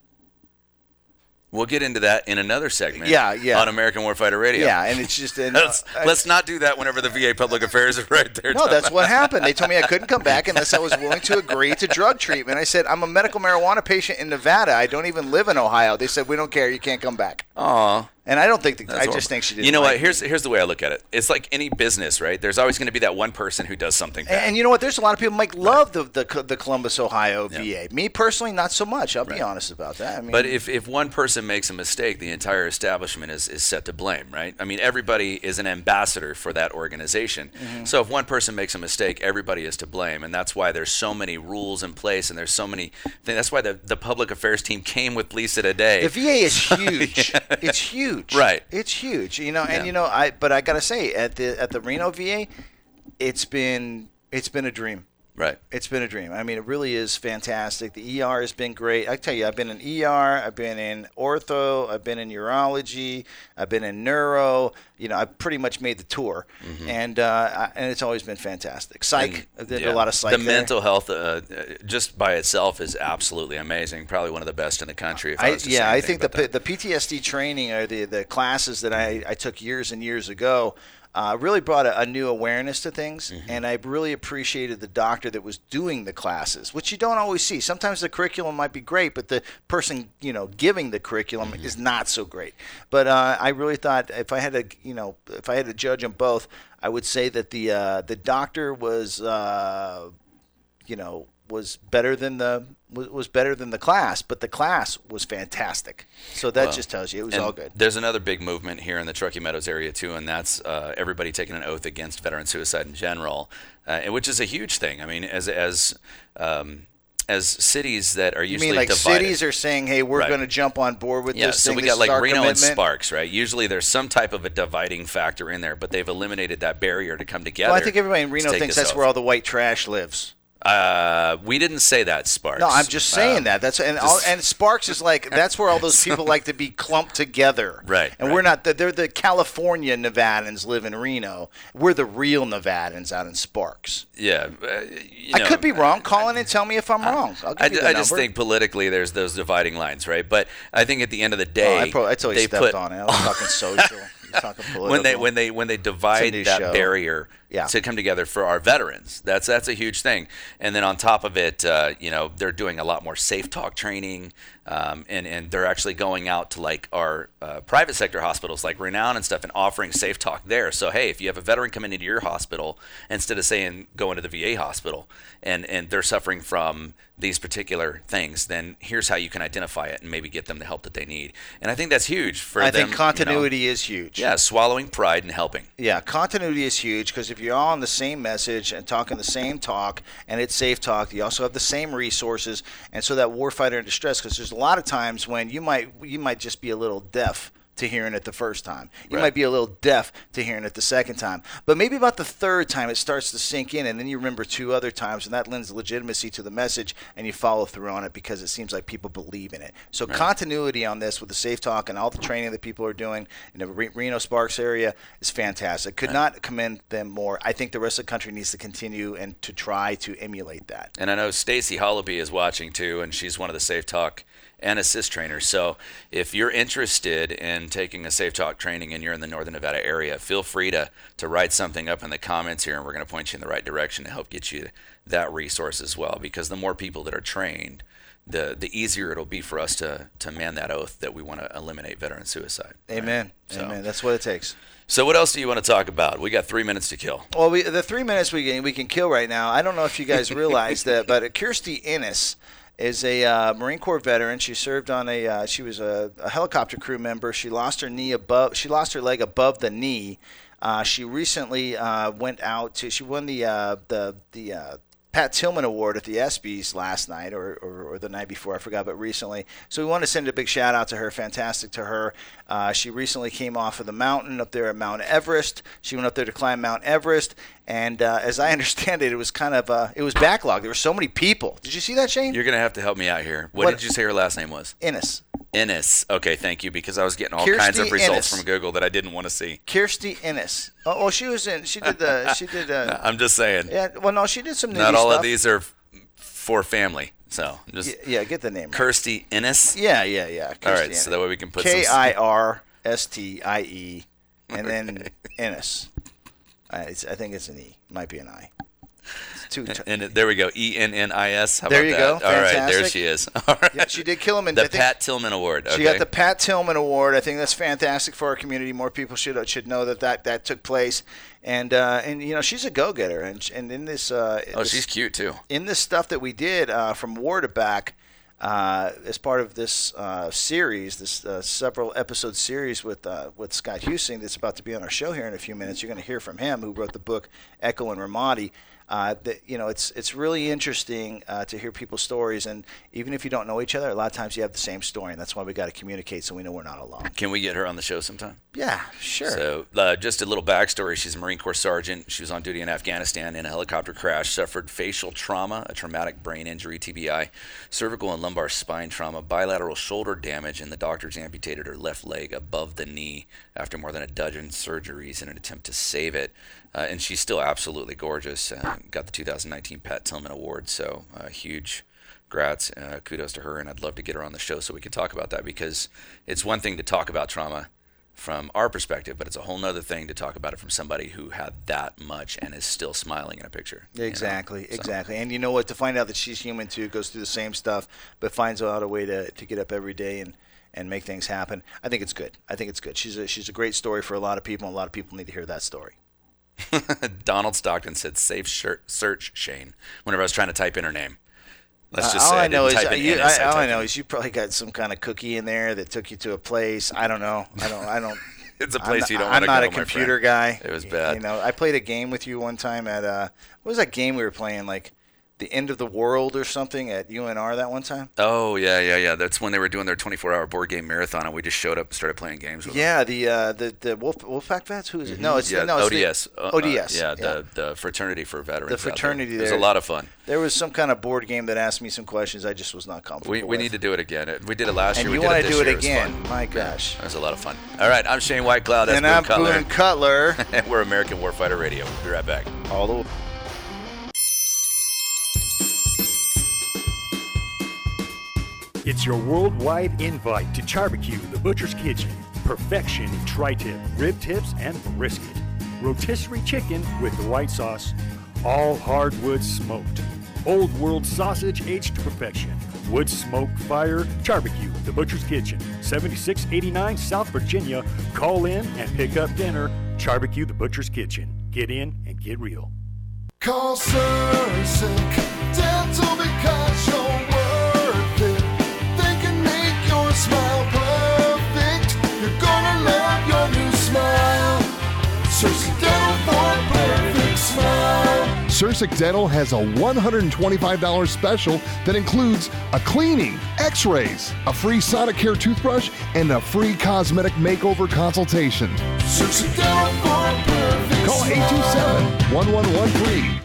S1: We'll get into that in another segment.
S3: Yeah, yeah.
S1: On American Warfighter Radio.
S3: Yeah, and it's just. And, uh,
S1: let's, let's, not do that whenever the VA Public Affairs is right there.
S3: No, that's what happened. They told me I couldn't come back unless I was willing to agree to drug treatment. I said I'm a medical marijuana patient in Nevada. I don't even live in Ohio. They said we don't care. You can't come back.
S1: Aw.
S3: And I don't think the, I just think she did.
S1: You know like what? Here's here's the way I look at it. It's like any business, right? There's always going to be that one person who does something.
S3: Bad. And you know what? There's a lot of people might love right. the, the, the Columbus, Ohio VA. Me personally, not so much. I'll right. be honest about that. I mean,
S1: but if if one person makes a mistake, the entire establishment is is set to blame, right? I mean, everybody is an ambassador for that organization. Mm-hmm. So if one person makes a mistake, everybody is to blame, and that's why there's so many rules in place, and there's so many. Things. That's why the the public affairs team came with Lisa today.
S3: The VA is huge. yeah. It's huge
S1: huge. Right.
S3: It's huge. You know, and yeah. you know, I but I gotta say, at the at the Reno VA, it's been it's been a dream.
S1: Right.
S3: It's been a dream. I mean, it really is fantastic. The ER has been great. I tell you, I've been in ER, I've been in ortho, I've been in urology, I've been in neuro. You know, I've pretty much made the tour, mm-hmm. and uh, and it's always been fantastic. Psych, and, yeah. a lot of psych. The
S1: there. mental health, uh, uh, just by itself, is absolutely amazing. Probably one of the best in the country. I,
S3: I yeah,
S1: I
S3: think the that. the PTSD training or the the classes that I, I took years and years ago uh, really brought a, a, new awareness to things. Mm-hmm. And I really appreciated the doctor that was doing the classes, which you don't always see. Sometimes the curriculum might be great, but the person you know giving the curriculum mm-hmm. is not so great. But uh, I really thought if I had to, you know, if I had to judge them both, I would say that the uh, the doctor was, uh, you know was better than the was better than the class, but the class was fantastic. So that well, just tells you it was all good.
S1: There's another big movement here in the Truckee Meadows area too, and that's uh, everybody taking an oath against veteran suicide in general, uh, which is a huge thing. I mean, as as um, as cities that are
S3: usually you mean like
S1: divided.
S3: cities are saying, "Hey, we're right. going to jump on board with yeah, this." So thing.
S1: we got this like
S3: Reno commitment. and
S1: Sparks, right? Usually there's some type of a dividing factor in there, but they've eliminated that barrier to come together.
S3: Well, I think everybody in Reno thinks that's oath. where all the white trash lives.
S1: Uh, we didn't say that, Sparks.
S3: No, I'm just saying um, that. That's and all, and Sparks is like that's where all those people like to be clumped together,
S1: right? And
S3: right. we're not. They're the California Nevadans live in Reno. We're the real Nevadans out in Sparks.
S1: Yeah,
S3: uh, you know, I could be wrong. Call in and tell me if I'm I, wrong. i, I just
S1: think politically there's those dividing lines, right? But I think at the end of the day, oh, I probably,
S3: I totally they stepped put, on it. I was talking social. talking political.
S1: When they when they when they divide that show. barrier yeah. to come together for our veterans. That's that's a huge thing. And then on top of it, uh, you know, they're doing a lot more safe talk training, um, and and they're actually going out to like our uh, private sector hospitals, like Renown and stuff, and offering safe talk there. So hey, if you have a veteran coming into your hospital, instead of saying go into the VA hospital, and and they're suffering from these particular things, then here's how you can identify it and maybe get them the help that they need. And I think that's huge for I
S3: them, think continuity you know, is huge.
S1: Yeah, swallowing pride and helping.
S3: Yeah, continuity is huge because if you you're all on the same message and talking the same talk, and it's safe talk, you also have the same resources, and so that warfighter in distress, because there's a lot of times when you might you might just be a little deaf to hearing it the first time. You right. might be a little deaf to hearing it the second time. But maybe about the third time it starts to sink in and then you remember two other times and that lends legitimacy to the message and you follow through on it because it seems like people believe in it. So right. continuity on this with the safe talk and all the training that people are doing in the Reno Sparks area is fantastic. Could right. not commend them more. I think the rest of the country needs to continue and to try to emulate that.
S1: And I know Stacy Hollaby is watching too and she's one of the safe talk and assist trainer. So if you're interested in taking a Safe Talk training and you're in the Northern Nevada area, feel free to, to write something up in the comments here and we're going to point you in the right direction to help get you that resource as well. Because the more people that are trained, the, the easier it'll be for us to, to man that oath that we want to eliminate veteran suicide.
S3: Amen. Right? Amen. That's what it takes.
S1: So what else do you want to talk about? We got three minutes to kill.
S3: Well, we, the three minutes we can we can kill right now. I don't know if you guys realize that, but Kirstie Ennis is a uh, Marine Corps veteran. She served on a uh, she was a, a, helicopter crew member. She lost her knee above she lost her leg above the knee. Uh, she recently uh, went out to she won the uh, the the uh, Pat Tillman Award at the ESPYS last night or, or, or, the night before, I forgot, but recently. So we want to send a big shout out to her. Fantastic to her. Uh, she recently came off of the mountain up there at Mount Everest. She went up there to climb Mount Everest, and uh, as I understand it, it was kind of uh, it was backlogged. There were so many people. Did you see that, Shane?
S1: You're gonna have to help me out here. What, what? did you say her last name was?
S3: Ennis.
S1: Ennis. Okay, thank you because I was getting all Kirstie kinds of results Ennis. from Google that I didn't want to see.
S3: Kirstie Ennis. Oh, oh, she was in. She did the. She did. Uh,
S1: I'm just saying. Yeah.
S3: Well, no, she did some. Not
S1: all
S3: all stuff.
S1: of these are for family. So
S3: just yeah, yeah, get the name.
S1: Kirstie right.
S3: Ennis. Yeah, yeah, yeah. Kirstie
S1: all right, Ennis. so that way we can put K
S3: I R S T I E, and okay. then Ennis. I, I think it's an E. Might be an I.
S1: T- and, and, there we go. E N N I S.
S3: There you that? go. All
S1: Fantastic. right, there she is. All right.
S3: Yeah, she did Tillman.
S1: The Pat Tillman Award.
S3: Okay. She got the Pat Tillman Award. I think that's fantastic for our community. More people should uh, should know that that, that took place. And uh, and you know she's a go getter. And and in this. Uh, oh, this,
S1: she's cute too.
S3: In this stuff that we did uh, from war to back. Uh, as part of this uh, series, this uh, several episode series with uh, with Scott Huesing that's about to be on our show here in a few minutes. You're going to hear from him, who wrote the book Echo and Ramadi uh, that you know it's it's really interesting uh, to hear people's stories and even if you don't know each other a lot of times you have the same story and that's why we got to communicate so we know we're not alone
S1: can we get her on the show sometime
S3: yeah sure
S1: so uh, just a little backstory she's a marine corps sergeant she was on duty in afghanistan in a helicopter crash suffered facial trauma a traumatic brain injury tbi cervical and lumbar spine trauma bilateral shoulder damage and the doctors amputated her left leg above the knee after more than a dozen surgeries in an attempt to save it uh, and she's still absolutely gorgeous. Uh, got the 2019 Pat Tillman Award. So uh, huge grats, uh, kudos to her, and I'd love to get her on the show so we can talk about that because it's one thing to talk about trauma from our perspective, but it's a whole nother thing to talk about it from somebody who had that much and is still smiling in a picture.
S3: Exactly, you know? so. exactly. And you know what? To find out that she's human too, goes through the same stuff, but finds out a way to, to get up every day and and make things happen. I think it's good. I think it's good. She's a, she's a great story for a lot of people, and a lot of people need to hear that story.
S1: Donald Stockton said, "Safe search, Shane." Whenever I was trying to type in her name,
S3: let's just uh, say all I, I know is you, in, I all I know in. is you probably got some kind of cookie in there that took you to a place. I don't know. I don't. I don't.
S1: it's a place
S3: I'm,
S1: you don't.
S3: I'm not go, a computer guy.
S1: It was bad.
S3: You know, I played a game with you one time at uh, what was that game we were playing? Like the end of the world or something at UNR that one time?
S1: Oh yeah, yeah, yeah. That's when they were doing their 24-hour board game marathon, and we just showed up and started playing games.
S3: yeah,
S1: them.
S3: the uh, the the Wolf Wolfpack vets. Who is it? No, it's yeah, mm-hmm. no, it's
S1: ODS. The, ODS.
S3: Uh,
S1: yeah, uh,
S3: yeah,
S1: the the fraternity for veterans.
S3: The fraternity. There. There. It
S1: was a lot of fun.
S3: There was some kind of board game that asked me some questions. I just was not comfortable. We, we
S1: need to do it again. We did it last and
S3: year. And
S1: you want
S3: to
S1: do it
S3: year. again? It My gosh, yeah,
S1: that was a lot of fun. All right, I'm Shane Whitecloud. That's
S3: and Boone I'm Cutler. Boone Cutler. and
S1: we're American Warfighter Radio. We'll be right back.
S21: All the. It's your worldwide invite to Charbecue, the Butcher's Kitchen. Perfection tri-tip, rib tips, and brisket. Rotisserie chicken with the white sauce. All hardwood smoked. Old world sausage aged to perfection. Wood Smoke Fire Charbecue The Butcher's Kitchen, 7689 South Virginia. Call in and pick up dinner. Charbecue The Butcher's Kitchen. Get in and get real.
S22: Call Sir Dental because you're smile perfect. You're gonna love your new smile. Sursic Dental for a perfect smile.
S23: Cersic
S22: Dental has a $125
S23: special that includes a cleaning, x rays, a free Sonicare toothbrush, and a free cosmetic makeover consultation.
S24: Sursic Dental for a perfect Call 827 1113.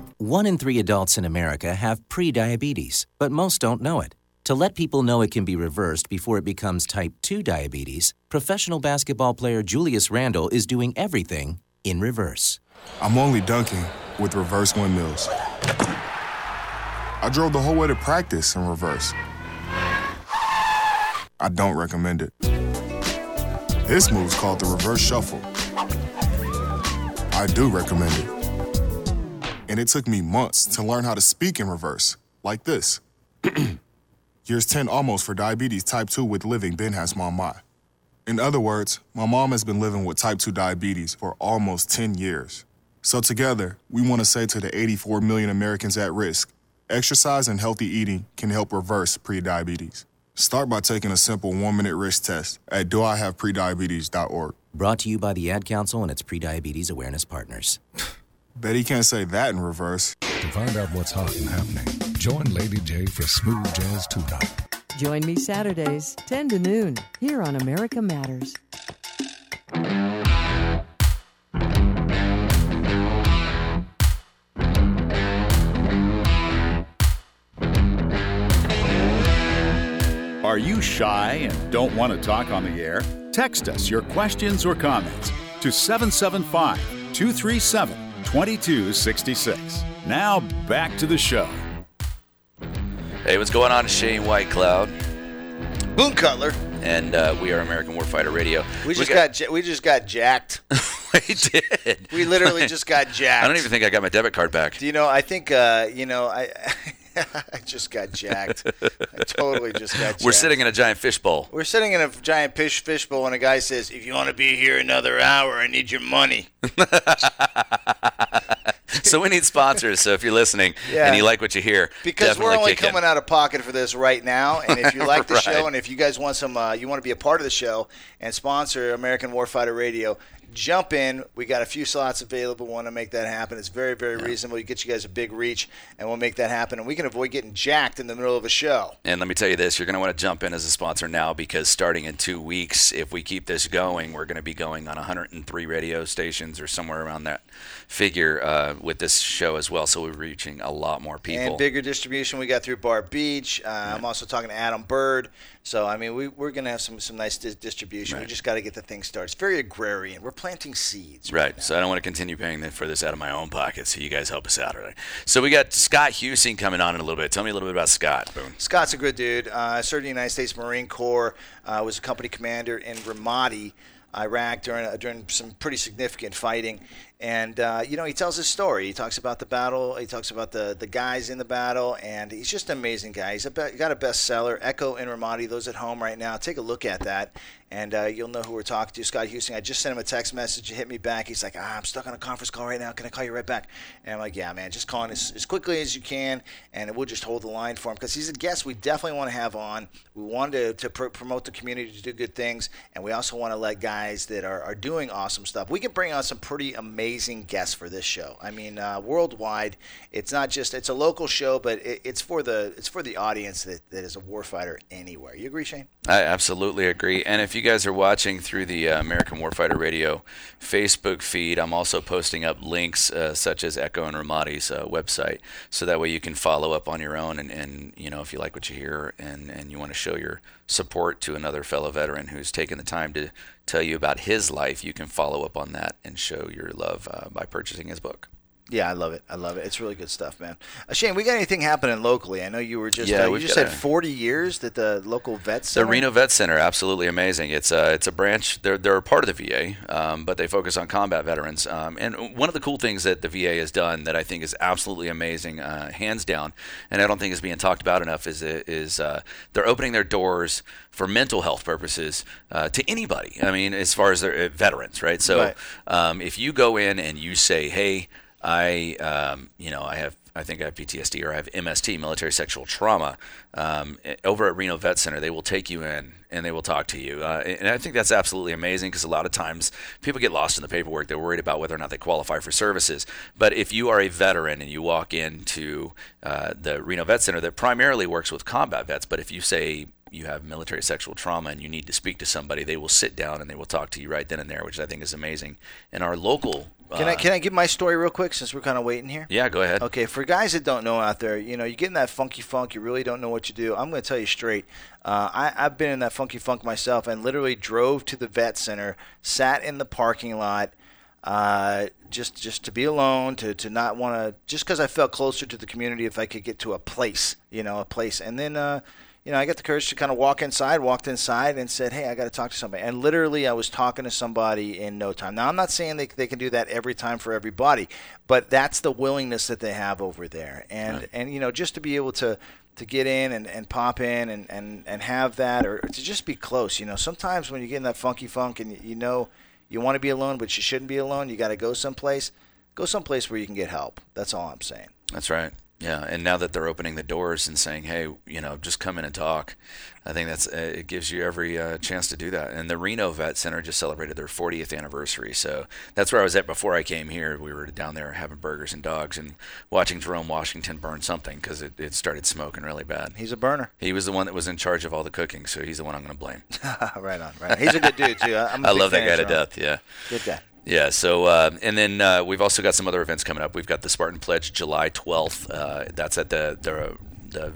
S25: One in three adults in America have prediabetes, but most don't know it. To let people know it can be reversed before it becomes type 2 diabetes, professional basketball player Julius Randle is doing everything in reverse.
S26: I'm only dunking with reverse windmills. I drove the whole way to practice in reverse. I don't recommend it. This move's called the reverse shuffle. I do recommend it and it took me months to learn how to speak in reverse, like this. Years 10 almost for diabetes type 2 with living Ben has my mom. In other words, my mom has been living with type 2 diabetes for almost 10 years. So together, we want to say to the 84 million Americans at risk, exercise and healthy eating can help reverse prediabetes. Start by taking a simple one-minute risk test at doihaveprediabetes.org.
S27: Brought to you by the Ad Council and its prediabetes awareness partners.
S26: Bet he can't say that in reverse.
S28: To find out what's hot and happening, join Lady J for Smooth Jazz 2
S29: Join me Saturdays, 10 to noon, here on America Matters.
S30: Are you shy and don't want to talk on the air? Text us your questions or comments to 775 237 2266. Now back to the show.
S1: Hey, what's going on? Shane White Cloud.
S3: Boone Cutler.
S1: And uh, we are American Warfighter Radio.
S3: We, we just got, got we just got jacked. we
S1: did. We
S3: literally just got jacked. I
S1: don't even think I got my debit card back.
S3: Do you know? I think uh, you know. I I just got jacked. I totally
S1: just
S3: got jacked.
S1: We're sitting in a giant fishbowl.
S3: We're sitting in a giant fish fishbowl, and a guy says, If you want to be here another hour, I need your money.
S1: so we need sponsors. So if you're listening yeah. and you like what you hear,
S3: because
S1: we're
S3: only coming
S1: in.
S3: out of pocket for this right now. And if you like the right. show, and if you guys want some, uh, you want to be a part of the show and sponsor American Warfighter Radio, jump in. We got a few slots available. We want to make that happen. It's very, very yeah. reasonable. You get you guys a big reach, and we'll make that happen. And we can avoid getting jacked in the middle of a show.
S1: And let me tell you this you're going to want to jump in as a sponsor now because starting in two weeks, if we keep this going, we're going to be going on 103 radio stations or somewhere around that figure uh, with this show as well. So we're reaching a lot more people.
S3: And bigger distribution we got through Bar Beach. Uh, yeah. I'm also talking to Adam Bird so I mean, we we're gonna have some some nice distribution. Right. We just got to get the thing started. It's very agrarian. We're planting seeds.
S1: Right. right so I don't want to continue paying for this out of my own pocket. So you guys help us out. Right? So we got Scott Huesing coming on in a little bit. Tell me a little bit about Scott. Boom.
S3: Scott's a good dude. Uh, served in the United States Marine Corps. Uh, was a company commander in Ramadi. Iraq during uh, during some pretty significant fighting, and uh, you know he tells his story. He talks about the battle. He talks about the the guys in the battle, and he's just an amazing guy. He's a, got a bestseller, Echo in Ramadi. Those at home right now, take a look at that and uh, you'll know who we're talking to. Scott Huesing. I just sent him a text message. He hit me back. He's like, ah, I'm stuck on a conference call right now. Can I call you right back? And I'm like, yeah, man, just call as, as quickly as you can, and we'll just hold the line for him because he's a guest we definitely want to have on. We want to, to pr- promote the community to do good things, and we also want to let guys that are, are doing awesome stuff. We can bring on some pretty amazing guests for this show. I mean, uh, worldwide, it's not just it's a local show, but it, it's for the it's for the audience that, that is a warfighter anywhere. You agree, Shane?
S1: I absolutely agree. And if you you guys are watching through the uh, American Warfighter Radio Facebook feed, I'm also posting up links uh, such as Echo and Ramadi's uh, website, so that way you can follow up on your own. And, and you know, if you like what you hear and and you want to show your support to another fellow veteran who's taken the time to tell you about his life, you can follow up on that and show your love uh, by purchasing his book.
S3: Yeah, I love it. I love it. It's really good stuff, man. Uh, Shane, we got anything happening locally? I know you were just yeah, uh, you just said a, 40 years that the local vet
S1: center. The Reno Vet Center, absolutely amazing. It's a uh, it's a branch. They're they're part of the VA, um, but they focus on combat veterans. Um, and one of the cool things that the VA has done that I think is absolutely amazing, uh, hands down, and I don't think is being talked about enough is uh, is uh, they're opening their doors for mental health purposes to anybody. I mean, as far as their veterans, right? So right. Um, if you go in and you say, hey. I, um, you know, I have, I think I have PTSD or I have MST, military sexual trauma. Um, eh, over at Reno Vet Center, they will take you in and they will talk to you. Uh, and I think that's absolutely amazing because a lot of times people get lost in the paperwork. They're worried about whether or not they qualify for services. But if you are a veteran and you walk into uh, the Reno Vet Center that primarily works with combat vets, but if you say, you have military sexual trauma and you need to speak to somebody, they will sit down and they will talk to you right then and there, which I think is amazing. And our local
S3: can I uh, can I give my story real quick since we're kind of waiting here?
S1: Yeah, go ahead.
S3: Okay, for guys that don't know out there, you know, you get in that funky funk, you really don't know what you do. I'm going to tell you straight. Uh, I, I've been in that funky funk myself, and literally drove to the vet center, sat in the parking lot, uh, just just to be alone, to to not want to, just because I felt closer to the community if I could get to a place, you know, a place, and then. Uh, you know, I got the courage to kind of walk inside, walked inside and said, Hey, I got to talk to somebody. And literally, I was talking to somebody in no time. Now, I'm not saying they, they can do that every time for everybody, but that's the willingness that they have over there. And, right. and you know, just to be able to, to get in and, and pop in and, and, and have that or to just be close. You know, sometimes when you get in that funky funk and you, you know you want to be alone, but you shouldn't be alone, you got to go someplace. Go someplace where you can get help. That's all I'm saying.
S1: That's right. Yeah, and now that they're opening the doors and saying, "Hey, you know, just come in and talk," I think that's uh, it gives you every uh, chance to do that. And the Reno Vet Center just celebrated their 40th anniversary, so that's where I was at before I came here. We were down there having burgers and dogs and watching Jerome Washington burn something because it, it started smoking really bad.
S3: He's a burner.
S1: He was the one that was in charge of all the cooking, so he's the one I'm going to blame.
S3: right on, right. On. He's a good dude too. i
S1: love that guy to death. Yeah,
S3: good guy.
S1: Yeah. So, uh, and then uh, we've also got some other events coming up. We've got the Spartan Pledge July 12th. Uh, that's at the, the, the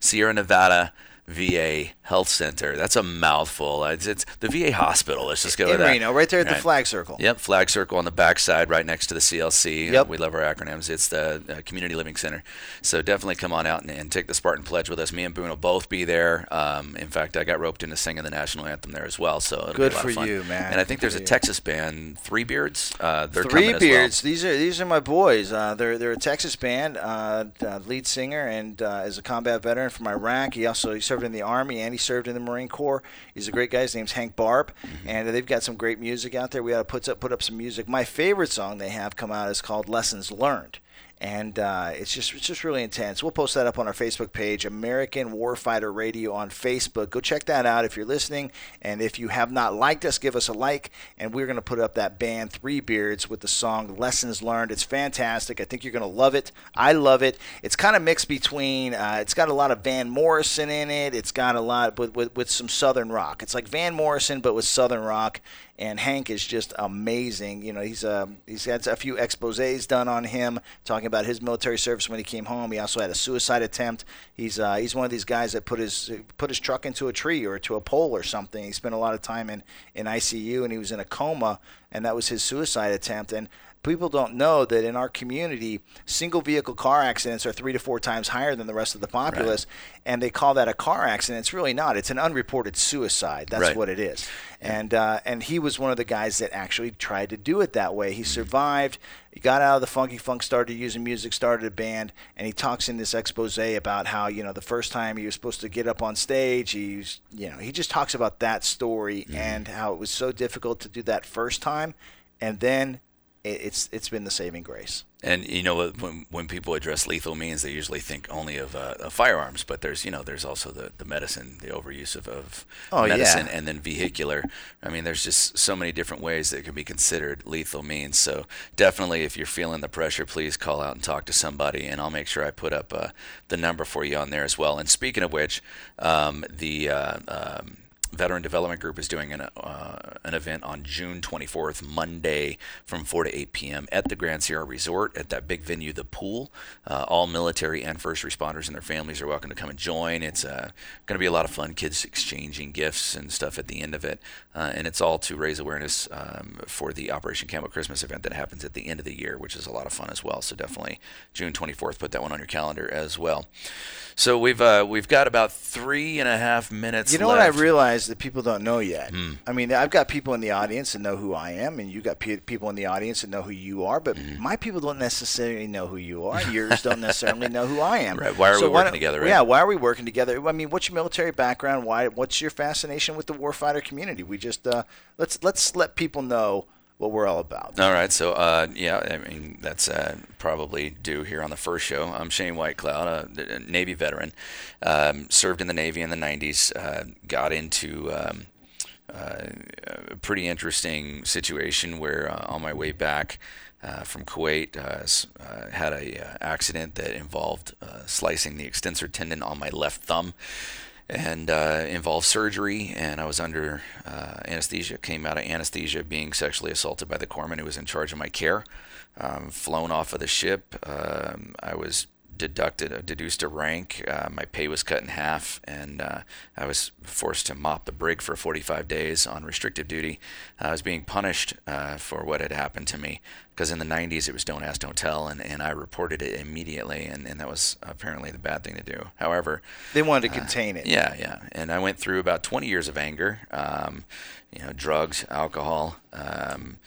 S1: Sierra Nevada VA Health Center. That's a mouthful. It's, it's the VA hospital. Let's just go
S3: in Reno, right there at right. the flag circle.
S1: Yep, flag circle on the backside, right next to the CLC.
S3: Yep.
S1: we love our acronyms. It's the uh, Community Living Center. So definitely come on out and, and, take the Spartan Pledge with us. Me and Boone will both be there. Um, in fact, I got roped into singing the national anthem there as well. So
S3: good for you, man.
S1: And I think
S3: good
S1: there's a you. Texas band, Three Beards.
S3: Uh, Three Beards. Well. These are these are my boys. Uh, they're they're a Texas band. Uh, uh, lead singer and uh, is a combat veteran from Iraq. He also he served served in the Army and he served in the Marine Corps. He's a great guy. His name's Hank Barb, mm-hmm. and they've got some great music out there. We ought to put up, put up some music. My favorite song they have come out is called Lessons Learned and uh, it's just it's just really intense. We'll post that up on our Facebook page, American Warfighter Radio on Facebook. Go check that out if you're listening, and if you have not liked us, give us a like. And we're going to put up that band Three Beards with the song "Lessons Learned." It's fantastic. I think you're going to love it. I love it. It's kind of mixed between. Uh, it's got a lot of Van Morrison in it. It's got a lot with, with with some Southern rock. It's like Van Morrison but with Southern rock, and Hank is just amazing. You know, he's uh, he's had a few exposés done on him, talking about his military service when he came home. He also had a suicide attempt. He's uh, he's one of these guys that put his put his truck into a tree or to a pole or something. He spent a lot of time in in ICU and he was in a coma, and that was his suicide attempt. And people don't know that in our community, single vehicle car accidents are three to four times higher than the rest of the populace, right. and they call that a car accident. It's really not. It's an unreported suicide. That's right. what it is. And uh, and he was one of the guys that actually tried to do it that way. He survived. He got out of the funky funk, started using music, started a band, and he talks in this expose about how you know the first time he was supposed to get up on stage, he's you know he just talks about that story mm-hmm. and how it was so difficult to do that first time, and then it's it's been the saving grace.
S1: And you know when when people address lethal means, they usually think only of, uh, of firearms, but there's you know there's also the, the medicine, the overuse of, of oh, medicine, yeah. and then vehicular. I mean, there's just so many different ways that can be considered lethal means. So definitely, if you're feeling the pressure, please call out and talk to somebody, and I'll make sure I put up uh, the number for you on there as well. And speaking of which, um, the uh, um, Veteran Development Group is doing an, uh, an event on June 24th, Monday, from 4 to 8 p.m. at the Grand Sierra Resort at that big venue, The Pool. Uh, all military and first responders and their families are welcome to come and join. It's uh, going to be a lot of fun, kids exchanging gifts and stuff at the end of it. Uh, and it's all to raise awareness um, for the Operation Camel Christmas event that happens at the end of the year, which is a lot of fun as well. So definitely June 24th, put that one on your calendar as well. So we've uh, we've got about three and a half minutes.
S3: You know
S1: left.
S3: what I realized that people don't know yet. Mm. I mean, I've got people in the audience that know who I am, and you got pe- people in the audience that know who you are. But mm. my people don't necessarily know who you are. Yours don't necessarily know who I am.
S1: Right? Why are so we working together? Right? Yeah.
S3: Why are we working together? I mean, what's your military background? Why? What's your fascination with the warfighter community? We just uh, let's let's let people know what we're all about.
S1: All right, so uh, yeah, I mean that's uh, probably due here on the first show. I'm Shane Whitecloud, a Navy veteran, um, served in the Navy in the '90s, uh, got into um, uh, a pretty interesting situation where uh, on my way back. Uh, from Kuwait, had a accident that involved slicing the extensor tendon on my left thumb and uh, involved surgery. And I was under uh, anesthesia. Came out of anesthesia being sexually assaulted by the corpsman who was in charge of my care. Um, flown off of the ship. Um, I was deducted or uh, deduced a rank. Uh, my pay was cut in half, and uh, I was forced to mop the brig for 45 days on restrictive duty. I was being punished uh, for what had happened to me because in the 90s it was don't ask, don't tell, and, and I reported it immediately, and, and that was apparently the bad thing to do. However,
S3: they wanted to uh, contain it.
S1: Yeah, yeah. And I went through about 20 years of anger, um, you know, drugs, alcohol. Um,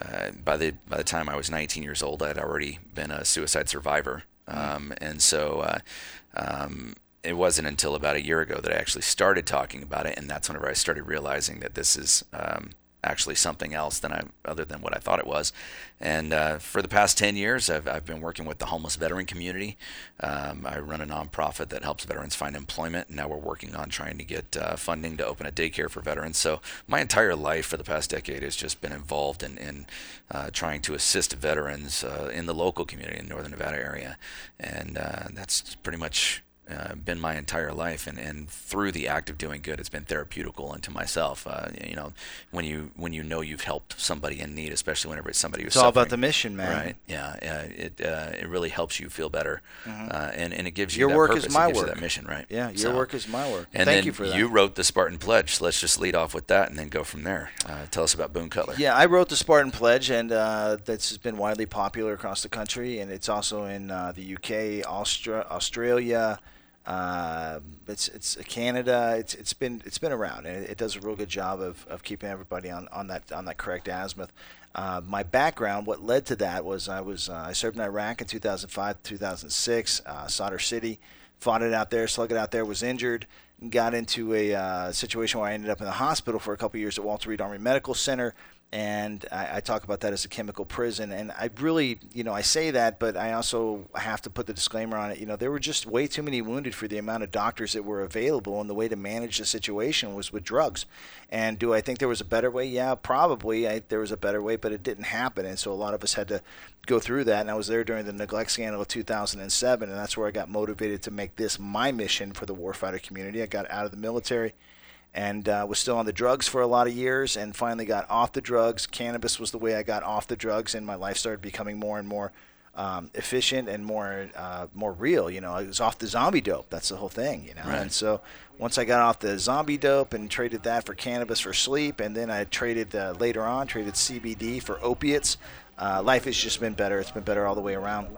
S1: uh, by the by the time I was 19 years old, I had already been a suicide survivor. Um, and so uh, um, it wasn't until about a year ago that I actually started talking about it, and that's whenever I started realizing that this is um, actually something else than I other than what I thought it was. And uh, for the past 10 years, I've, I've been working with the homeless veteran community. Um, I run a nonprofit that helps veterans find employment. And now we're working on trying to get uh, funding to open a daycare for veterans. So my entire life for the past decade has just been involved in, in uh, trying to assist veterans uh, in the local community in Northern Nevada area. And uh, that's pretty much uh, been my entire life, and, and through the act of doing good, it's been therapeutical and to myself. Uh, you know, when you when you know you've helped somebody in need, especially whenever it's somebody who's
S3: it's all about the mission, man.
S1: Right? Yeah, yeah it uh, it really helps you feel better, mm-hmm. Uh, and and it gives you your work purpose. is my work. that mission, right?
S3: Yeah, your so, work is my work.
S1: And Thank you
S3: for that. You
S1: wrote the Spartan Pledge. Let's just lead off with that, and then go from there. Uh, tell us about Boone Cutler.
S3: Yeah, I wrote the Spartan Pledge, and uh, that's been widely popular across the country, and it's also in the UK, Austra- Australia. Uh, it's it's Canada. It's it's been it's been around, and it, does a real good job of, of keeping everybody on, on that on that correct azimuth. Uh, my background, what led to that was I was uh, I served in Iraq in 2005 2006, uh, Sadr City, fought it out there, slug it out there, was injured, got into a uh, situation where I ended up in the hospital for a couple years at Walter Reed Army Medical Center and I, I, talk about that as a chemical prison. And I really, you know, I say that, but I also have to put the disclaimer on it. You know, there were just way too many wounded for the amount of doctors that were available, and the way to manage the situation was with drugs. And do I think there was a better way? Yeah, probably. I, there was a better way, but it didn't happen, and so a lot of us had to go through that. And I was there during the neglect scandal of 2007, and that's where I got motivated to make this my mission for the warfighter community. I got out of the military and uh, was still on the drugs for a lot of years and finally got off the drugs. Cannabis was the way I got off the drugs, and my life started becoming more and more um, efficient and more uh, more real. You know, I was off the zombie dope. That's the whole thing, you know. Right. And so once I got off the zombie dope and traded that for cannabis for sleep, and then I traded uh, later on traded CBD for opiates. Uh, life has just been better. It's been better all the way around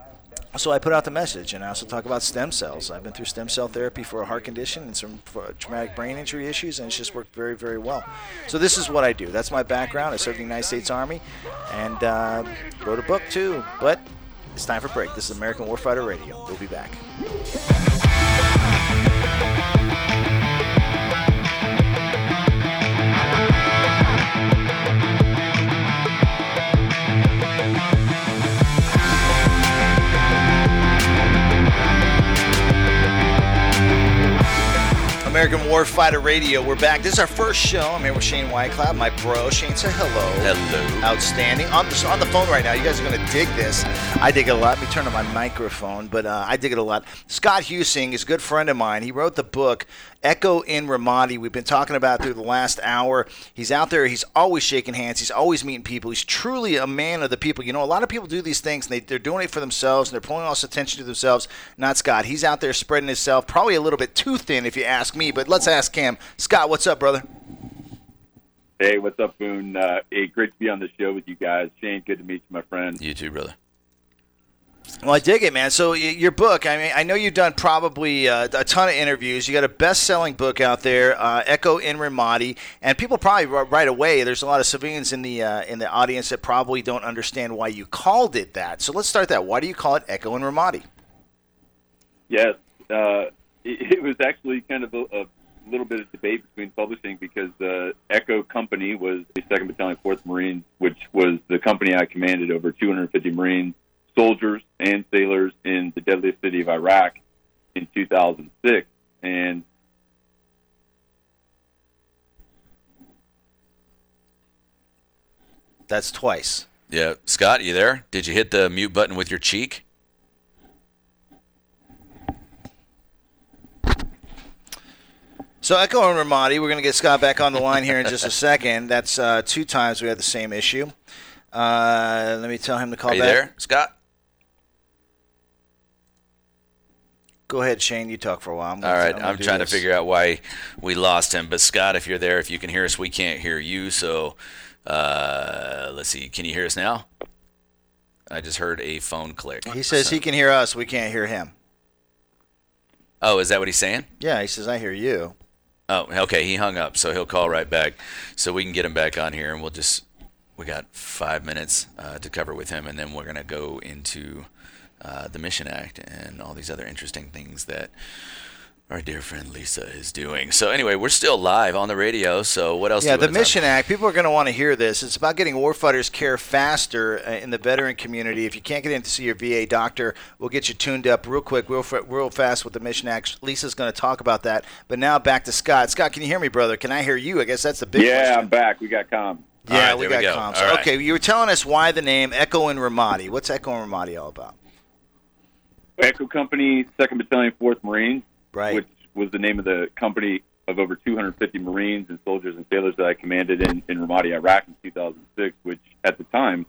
S3: so I put out the message, and I also talk about stem cells. I've been through stem cell therapy for a heart condition and some traumatic brain injury issues, and it's just worked very, very well. So this is what I do. That's my background. I served in the United States Army, and uh, wrote a book too. But it's time for break. This is American Warfighter Radio. We'll be back. American Warfighter Radio. We're back. This is our first show. I'm here with Shane Whitecloud, my bro. Shane, say hello.
S1: Hello.
S3: Outstanding. I'm just on the phone right now. You guys are going to dig this. I dig it a lot. Let me turn on my microphone, but uh, I dig it a lot. Scott Huesing is a good friend of mine. He wrote the book Echo in Ramadi. We've been talking about through the last hour. He's out there. He's always shaking hands. He's always meeting people. He's truly a man of the people. You know, a lot of people do these things and they, they're doing it for themselves and they're pulling all this attention to themselves. Not Scott. He's out there spreading himself, probably a little bit too thin, if you ask me but let's ask Cam. Scott, what's up, brother?
S31: Hey, what's up, Boone? Uh, hey, great to be on the show with you guys. Shane, good to meet you, my friend.
S1: You too, brother.
S3: Well, I dig it, man. So your book, I mean, I know you've done probably uh, a ton of interviews. You got a best-selling book out there, uh, Echo in Ramadi, and people probably right away. There's a lot of civilians in the uh, in the audience that probably don't understand why you called it that. So let's start that. Why do you call it Echo in Ramadi?
S31: Yes, uh, it, it was actually kind of a, a little bit of debate between publishing because uh, Echo Company was the 2nd Battalion, 4th Marines, which was the company I commanded over 250 Marines, soldiers, and sailors in the deadliest city of Iraq in 2006. And
S3: that's twice.
S1: Yeah, Scott, you there? Did you hit the mute button with your cheek?
S3: So Echo and Ramadi, we're going to get Scott back on the line here in just a second. That's uh, two times we had the same issue. Uh, let me tell him to call
S1: Are
S3: you
S1: back. there, Scott?
S3: Go ahead, Shane. You talk for a while.
S1: I'm All right. To, I'm, I'm trying this. to figure out why we lost him. But Scott, if you're there, if you can hear us, we can't hear you. So uh, let's see. Can you hear us now? I just heard a phone click.
S3: He says so. he can hear us. We can't hear him.
S1: Oh, is that what he's saying?
S3: Yeah, he says I hear you.
S1: Oh, okay. He hung up, so he'll call right back. So we can get him back on here, and we'll just we got five minutes uh, to cover with him, and then we're gonna go into uh, the Mission Act and all these other interesting things that our dear friend Lisa is doing. So anyway, we're still live on the radio. So what else?
S3: Yeah, the Mission Act. People are going to want to hear this. It's about getting warfighters care faster uh, in the veteran community. If you can't get in to see your VA doctor, we'll get you tuned up real quick, real real fast with the Mission Act. Lisa's going to talk about that. But now back to Scott. Scott, can you hear me, brother? Can I hear you? I guess that's the big.
S31: Yeah,
S3: question. I'm
S31: back. We got calm.
S3: Yeah, right, we got we go. comms. Right. Okay, you were telling us why the name Echo and Ramadi. What's Echo and Ramadi all about?
S31: Echo Company, Second Battalion, Fourth Marines right. which was the name of the company of over 250 Marines and soldiers and sailors that I commanded in, in Ramadi, Iraq in 2006, which at the time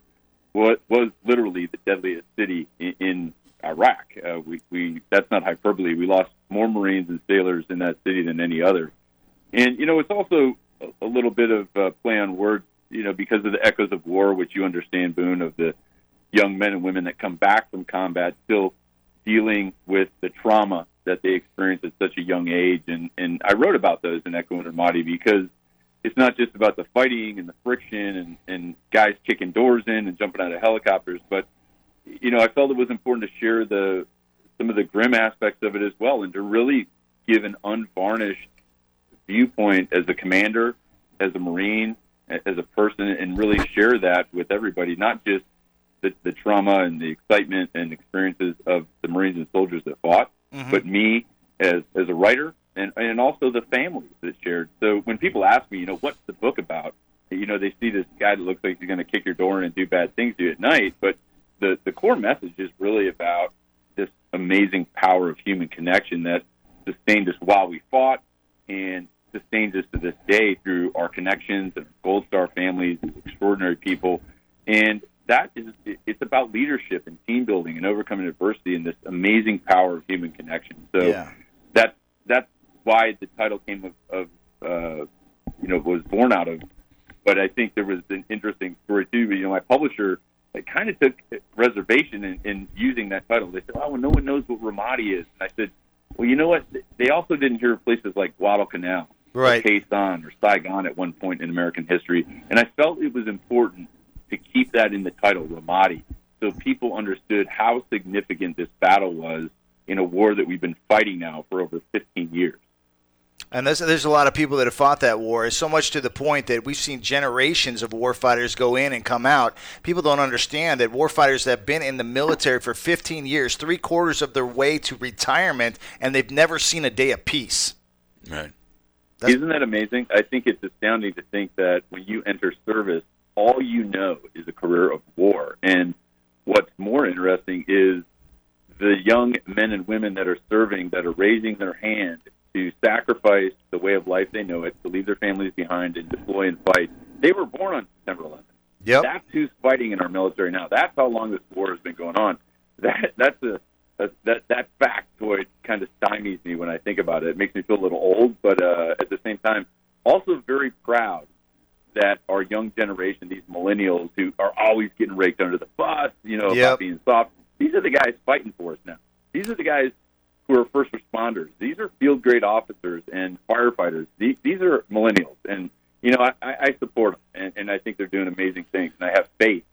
S31: was, was literally the deadliest city in, in Iraq. Uh, we, we, that's not hyperbole. We lost more Marines and sailors in that city than any other. And, you know, it's also a, a little bit of a uh, play on words, you know, because of the echoes of war, which you understand, Boone, of the young men and women that come back from combat still dealing with the trauma that they experience at such a young age. And, and I wrote about those in Echo and Ramadi because it's not just about the fighting and the friction and, and guys kicking doors in and jumping out of helicopters, but you know, I felt it was important to share the some of the grim aspects of it as well and to really give an unvarnished viewpoint as a commander, as a Marine, as a person, and really share that with everybody, not just the, the trauma and the excitement and experiences of the Marines and soldiers that fought, mm-hmm. but me as as a writer and and also the families that shared. So when people ask me, you know, what's the book about? You know, they see this guy that looks like he's going to kick your door in and do bad things to you at night, but the the core message is really about this amazing power of human connection that sustained us while we fought and sustains us to this day through our connections and Gold Star families, extraordinary people, and that is it's about leadership and team building and overcoming adversity and this amazing power of human connection. So yeah. that that's why the title came of, of uh, you know was born out of. But I think there was an interesting story too. But, you know, my publisher it kind of took reservation in, in using that title. They said, "Oh, well, no one knows what Ramadi is." And I said, "Well, you know what? They also didn't hear places like Guadalcanal." right. Khe Sanh or Saigon at one point in American history. And I felt it was important to keep that in the title, Ramadi, so people understood how significant this battle was in a war that we've been fighting now for over 15 years.
S3: And there's, there's a lot of people that have fought that war. It's so much to the point that we've seen generations of warfighters go in and come out. People don't understand that warfighters that have been in the military for 15 years, three quarters of their way to retirement, and they've never seen a day of peace. Right.
S31: That's- Isn't that amazing? I think it's astounding to think that when you enter service, all you know is a career of war. And what's more interesting is the young men and women that are serving, that are raising their hand to sacrifice the way of life they know it, to leave their families behind and deploy and fight. They were born on September 11th. Yep. That's who's fighting in our military now. That's how long this war has been going on. That that's a, a that that factoid kind of stymies me when I think about it. It makes me feel a little old, but uh, at the same time, also very proud that our young generation, these millennials who are always getting raked under the bus, you know, yep. about being soft. These are the guys fighting for us now. These are the guys who are first responders. These are field grade officers and firefighters. These, these are millennials, and you know, I, I support them, and, and I think they're doing amazing things, and I have faith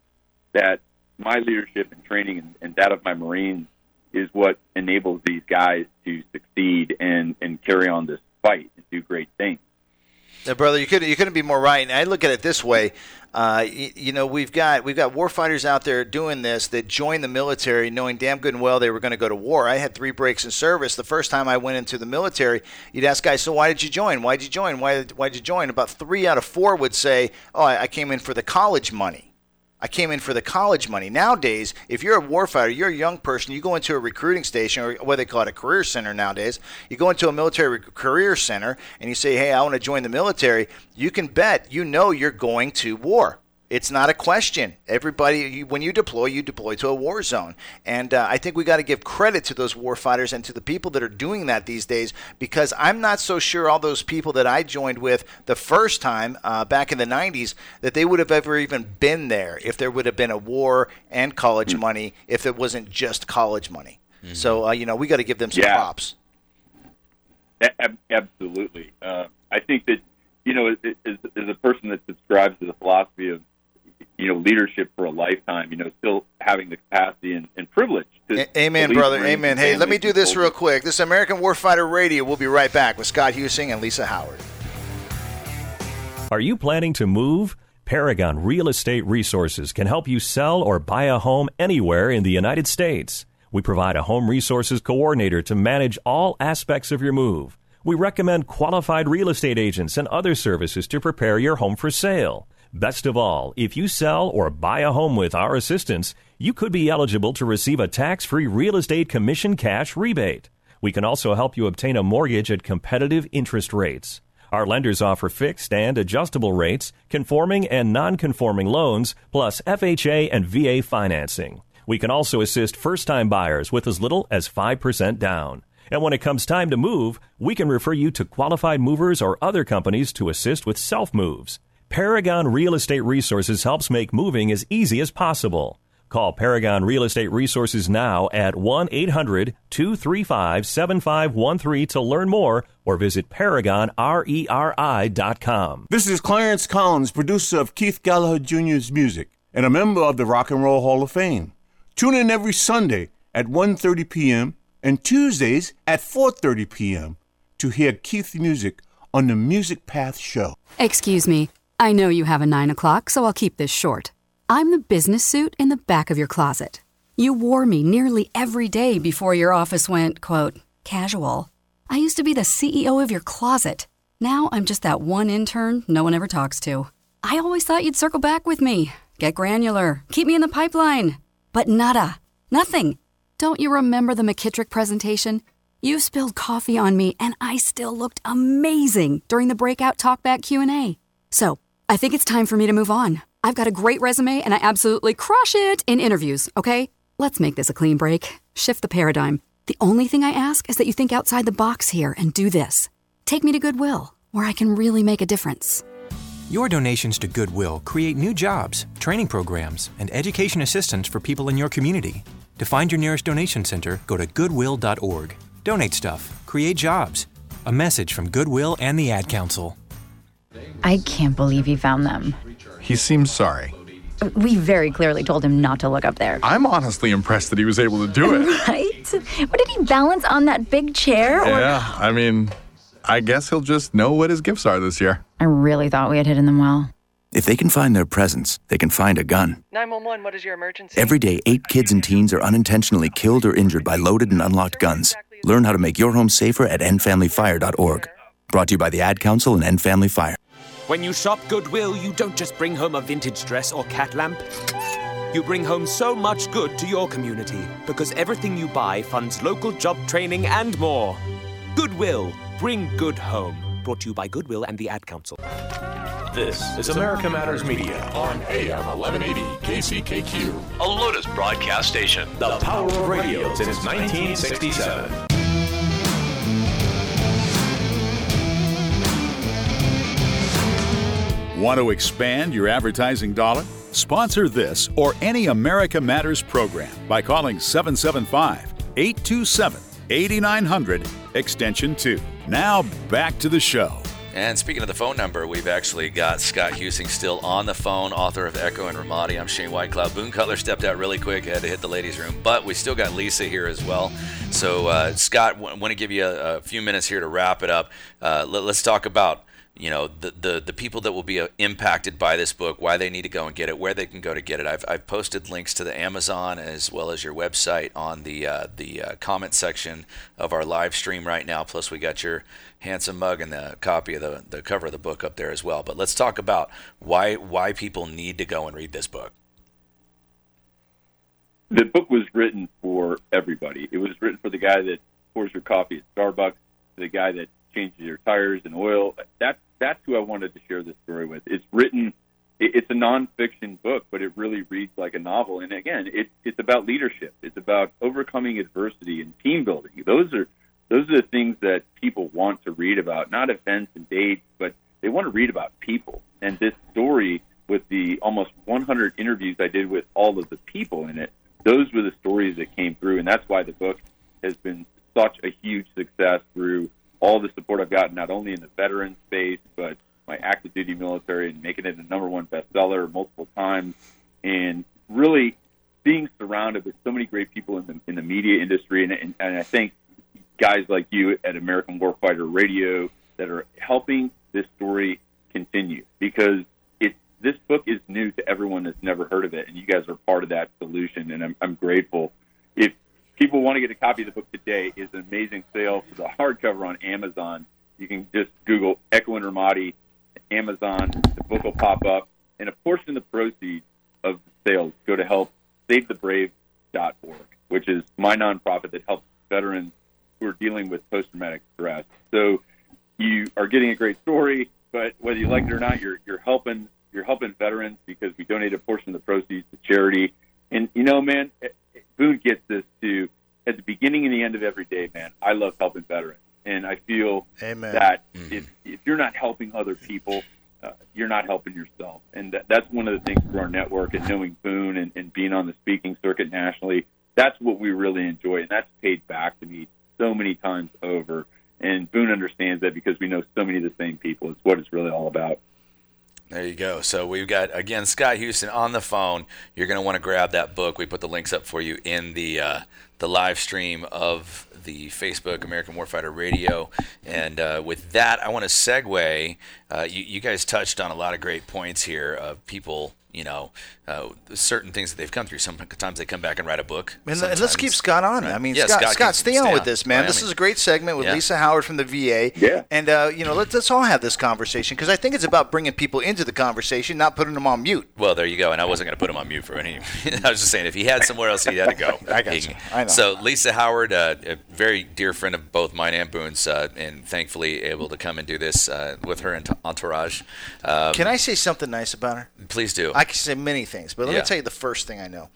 S31: that my leadership and training and, and that of my Marines is what enables these guys to succeed and and carry on this fight and do great things
S3: brother, you couldn't you couldn't be more right. And I look at it this way. Uh, you, you, know, we've got we've got warfighters out there doing this that joined the military knowing damn good and well they were going to go to war. I had three breaks in service. The first time I went into the military, you'd ask guys, "So why did you join? Why did you join? Why did why did you join?" About three out of four would say, "Oh, I, I came in for the college money." I came in for the college money. Nowadays, if you're a warfighter, you're a young person, you go into a recruiting station or what they call it a career center nowadays. You go into a military career center and you say, "Hey, I want to join the military." You can bet you know you're going to war. It's not a question. Everybody, you, when you deploy, you deploy to a war zone. And uh, I think we got to give credit to those war fighters and to the people that are doing that these days because I'm not so sure all those people that I joined with the first time uh, back in the 90s that they would have ever even been there if there would have been a war and college mm-hmm. money, if it wasn't just college money. Mm-hmm. So, uh, you know, we got to give them some yeah. props.
S31: A- absolutely. Uh, I think that, you know, as, as a person that subscribes to the philosophy of you know, leadership for a lifetime, you know, still having the capacity and, and privilege. A-
S3: amen, brother. Amen. Hey, let me do this real quick. This American Warfighter Radio. We'll be right back with Scott Huesing and Lisa Howard.
S32: Are you planning to move? Paragon Real Estate Resources can help you sell or buy a home anywhere in the United States. We provide a home resources coordinator to manage all aspects of your move. We recommend qualified real estate agents and other services to prepare your home for sale. Best of all, if you sell or buy a home with our assistance, you could be eligible to receive a tax free real estate commission cash rebate. We can also help you obtain a mortgage at competitive interest rates. Our lenders offer fixed and adjustable rates, conforming and non conforming loans, plus FHA and VA financing. We can also assist first time buyers with as little as 5% down. And when it comes time to move, we can refer you to qualified movers or other companies to assist with self moves. Paragon Real Estate Resources helps make moving as easy as possible. Call Paragon Real Estate Resources now at 1 800 235 7513 to learn more or visit paragonreri.com.
S33: This is Clarence Collins, producer of Keith Gallagher Jr.'s music and a member of the Rock and Roll Hall of Fame. Tune in every Sunday at 30 p.m. and Tuesdays at 4:30 p.m. to hear Keith's music on the Music Path show.
S34: Excuse me. I know you have a 9 o'clock, so I'll keep this short. I'm the business suit in the back of your closet. You wore me nearly every day before your office went, quote, casual. I used to be the CEO of your closet. Now I'm just that one intern no one ever talks to. I always thought you'd circle back with me, get granular, keep me in the pipeline. But nada, nothing. Don't you remember the McKittrick presentation? You spilled coffee on me and I still looked amazing during the breakout talkback Q&A. So, I think it's time for me to move on. I've got a great resume and I absolutely crush it in interviews, okay? Let's make this a clean break. Shift the paradigm. The only thing I ask is that you think outside the box here and do this. Take me to Goodwill, where I can really make a difference.
S35: Your donations to Goodwill create new jobs, training programs, and education assistance for people in your community. To find your nearest donation center, go to goodwill.org. Donate stuff, create jobs. A message from Goodwill and the Ad Council.
S36: I can't believe he found them.
S37: He seems sorry.
S36: We very clearly told him not to look up there.
S37: I'm honestly impressed that he was able to do it.
S36: right? What did he balance on that big chair?
S37: Or... Yeah, I mean, I guess he'll just know what his gifts are this year.
S36: I really thought we had hidden them well.
S38: If they can find their presents, they can find a gun.
S39: 911, what is your emergency?
S38: Every day, eight kids and teens are unintentionally killed or injured by loaded and unlocked guns. Learn how to make your home safer at endfamilyfire.org. Brought to you by the Ad Council and End Family Fire.
S40: When you shop Goodwill, you don't just bring home a vintage dress or cat lamp. You bring home so much good to your community because everything you buy funds local job training and more. Goodwill, bring good home. Brought to you by Goodwill and the Ad Council.
S41: This is America Matters Media on AM 1180 KCKQ, a Lotus broadcast station, the power of radio since 1967.
S30: Want to expand your advertising dollar? Sponsor this or any America Matters program by calling 775 827 8900 Extension 2. Now back to the show.
S1: And speaking of the phone number, we've actually got Scott Huesing still on the phone, author of Echo in Ramadi. I'm Shane Whitecloud. Boone Cutler stepped out really quick, had to hit the ladies' room, but we still got Lisa here as well. So, uh, Scott, w- want to give you a, a, few minutes here to wrap it up. Uh, let, us talk about you know the, the the people that will be uh, impacted by this book, why they need to go and get it, where they can go to get it. I've, I've posted links to the Amazon as well as your website on the uh, the uh, comment section of our live stream right now. Plus, we got your handsome mug and the copy of the, the cover of the book up there as well. But let's talk about why why people need to go and read this book.
S31: The book was written for everybody. It was written for the guy that pours your coffee at Starbucks, the guy that changes your tires and oil. That's that's who I wanted to share this story with. It's written, it's a nonfiction book, but it really reads like a novel. And again, it's it's about leadership. It's about overcoming adversity and team building. Those are those are the things that people want to read about, not events and dates, but they want to read about people. And this story, with the almost 100 interviews I did with all of the people in it, those were the stories that came through, and that's why the book has been such a huge success through all the support I've gotten, not only in the veteran space, but my active duty military and making it a number one bestseller multiple times, and really being surrounded with so many great people in the, in the media industry. And, and, and I think guys like you at American Warfighter Radio that are helping this story continue because it. this book is new to everyone that's never heard of it, and you guys are part of that solution, and I'm, I'm grateful. If people want to get a copy of the book today is an amazing sale for the hardcover on Amazon. You can just Google Echo in Ramadi, Amazon. The book will pop up, and a portion of the proceeds of the sales go to help SaveTheBrave.org, which is my nonprofit that helps veterans who are dealing with post-traumatic stress. So you are getting a great story, but whether you like it or not, you're you're helping you're helping veterans because we donate a portion of the proceeds to charity. And you know, man, every day, man. I love helping veterans, and I feel Amen. that mm-hmm. if if you're not helping other people, uh, you're not helping yourself. And that, that's one of the things for our network and knowing
S1: So we've got again Scott Huesing on the phone. You're going to want to grab that book. We put the links up for you in the uh, the live stream of the Facebook American Warfighter Radio. And uh, with that, I want to segue. Uh, you, you, guys touched on a lot of great points here of people, you know, uh, certain things that they've come through. Sometimes they come back and write a book. And,
S3: let's keep Scott on. Right. I mean, yeah, Scott, Scott, Scott stay, stay on with this, man. Miami. This is a great segment with yeah. Lisa Howard from the VA. Yeah. And, uh, you know, let's, let's all have this conversation because I think it's about bringing people into the conversation, not putting them on mute.
S1: Well, there you go. And I wasn't going to put him on mute for any. I was just saying, if he had somewhere else he had to go.
S3: I got he, you. I know.
S1: So, Lisa Howard, uh, a very dear friend of both mine and Boone's, uh, and thankfully able to come and do this uh, with her entourage.
S3: Um, Can I say something nice about her?
S1: Please do.
S3: I can say many things things, but let yeah. me tell you the first thing I know.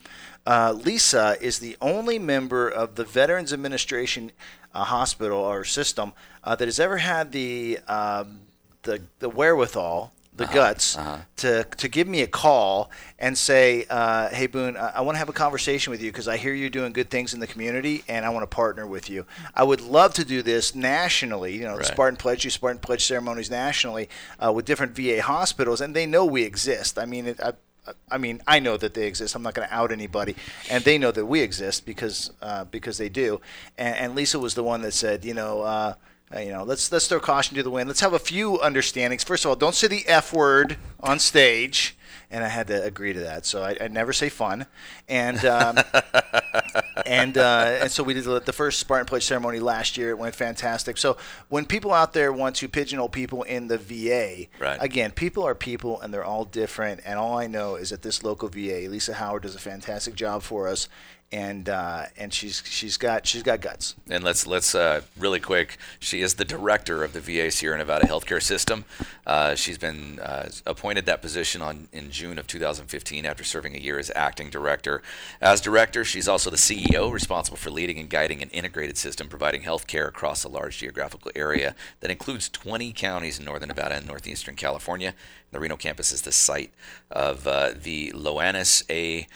S3: Uh, Lisa is the only member of the Veterans Administration uh, hospital or system uh, that has ever had the um, the, the wherewithal the uh-huh, guts uh-huh. to to give me a call and say, uh, "Hey Boone, I, I want to have a conversation with you because I hear you're doing good things in the community, and I want to partner with you. I would love to do this nationally. You know, right. Spartan Pledge, do Spartan Pledge ceremonies nationally uh, with different VA hospitals, and they know we exist. I mean, I mean, I know that they exist. I'm not going to out anybody, and they know that we exist because uh, because they do. And, and, Lisa was the one that said, you know, uh, you know, let's let's throw caution to the wind. Let's have a few understandings. First of all, don't say the f word on stage and I had to agree to that. So I, I never say fun, and um, and uh, and so we did the first Spartan Pledge ceremony last year. It went fantastic. So when people out there want to pigeonhole people in the VA, right. again, people are people, and they're all different. And all I know is that this local VA, Lisa Howard, does a fantastic job for us and uh, and she's she's got she's got guts.
S1: And let's let's uh, really quick. She is the director of the VA Sierra Nevada Healthcare System. Uh, she's been uh, appointed that position on in June of 2015 after serving a year as acting director. As director, she's also the CEO, responsible for leading and guiding an integrated system providing healthcare across a large geographical area that includes 20 counties in northern Nevada and northeastern California. The Reno campus is the site of uh, the Ioannis A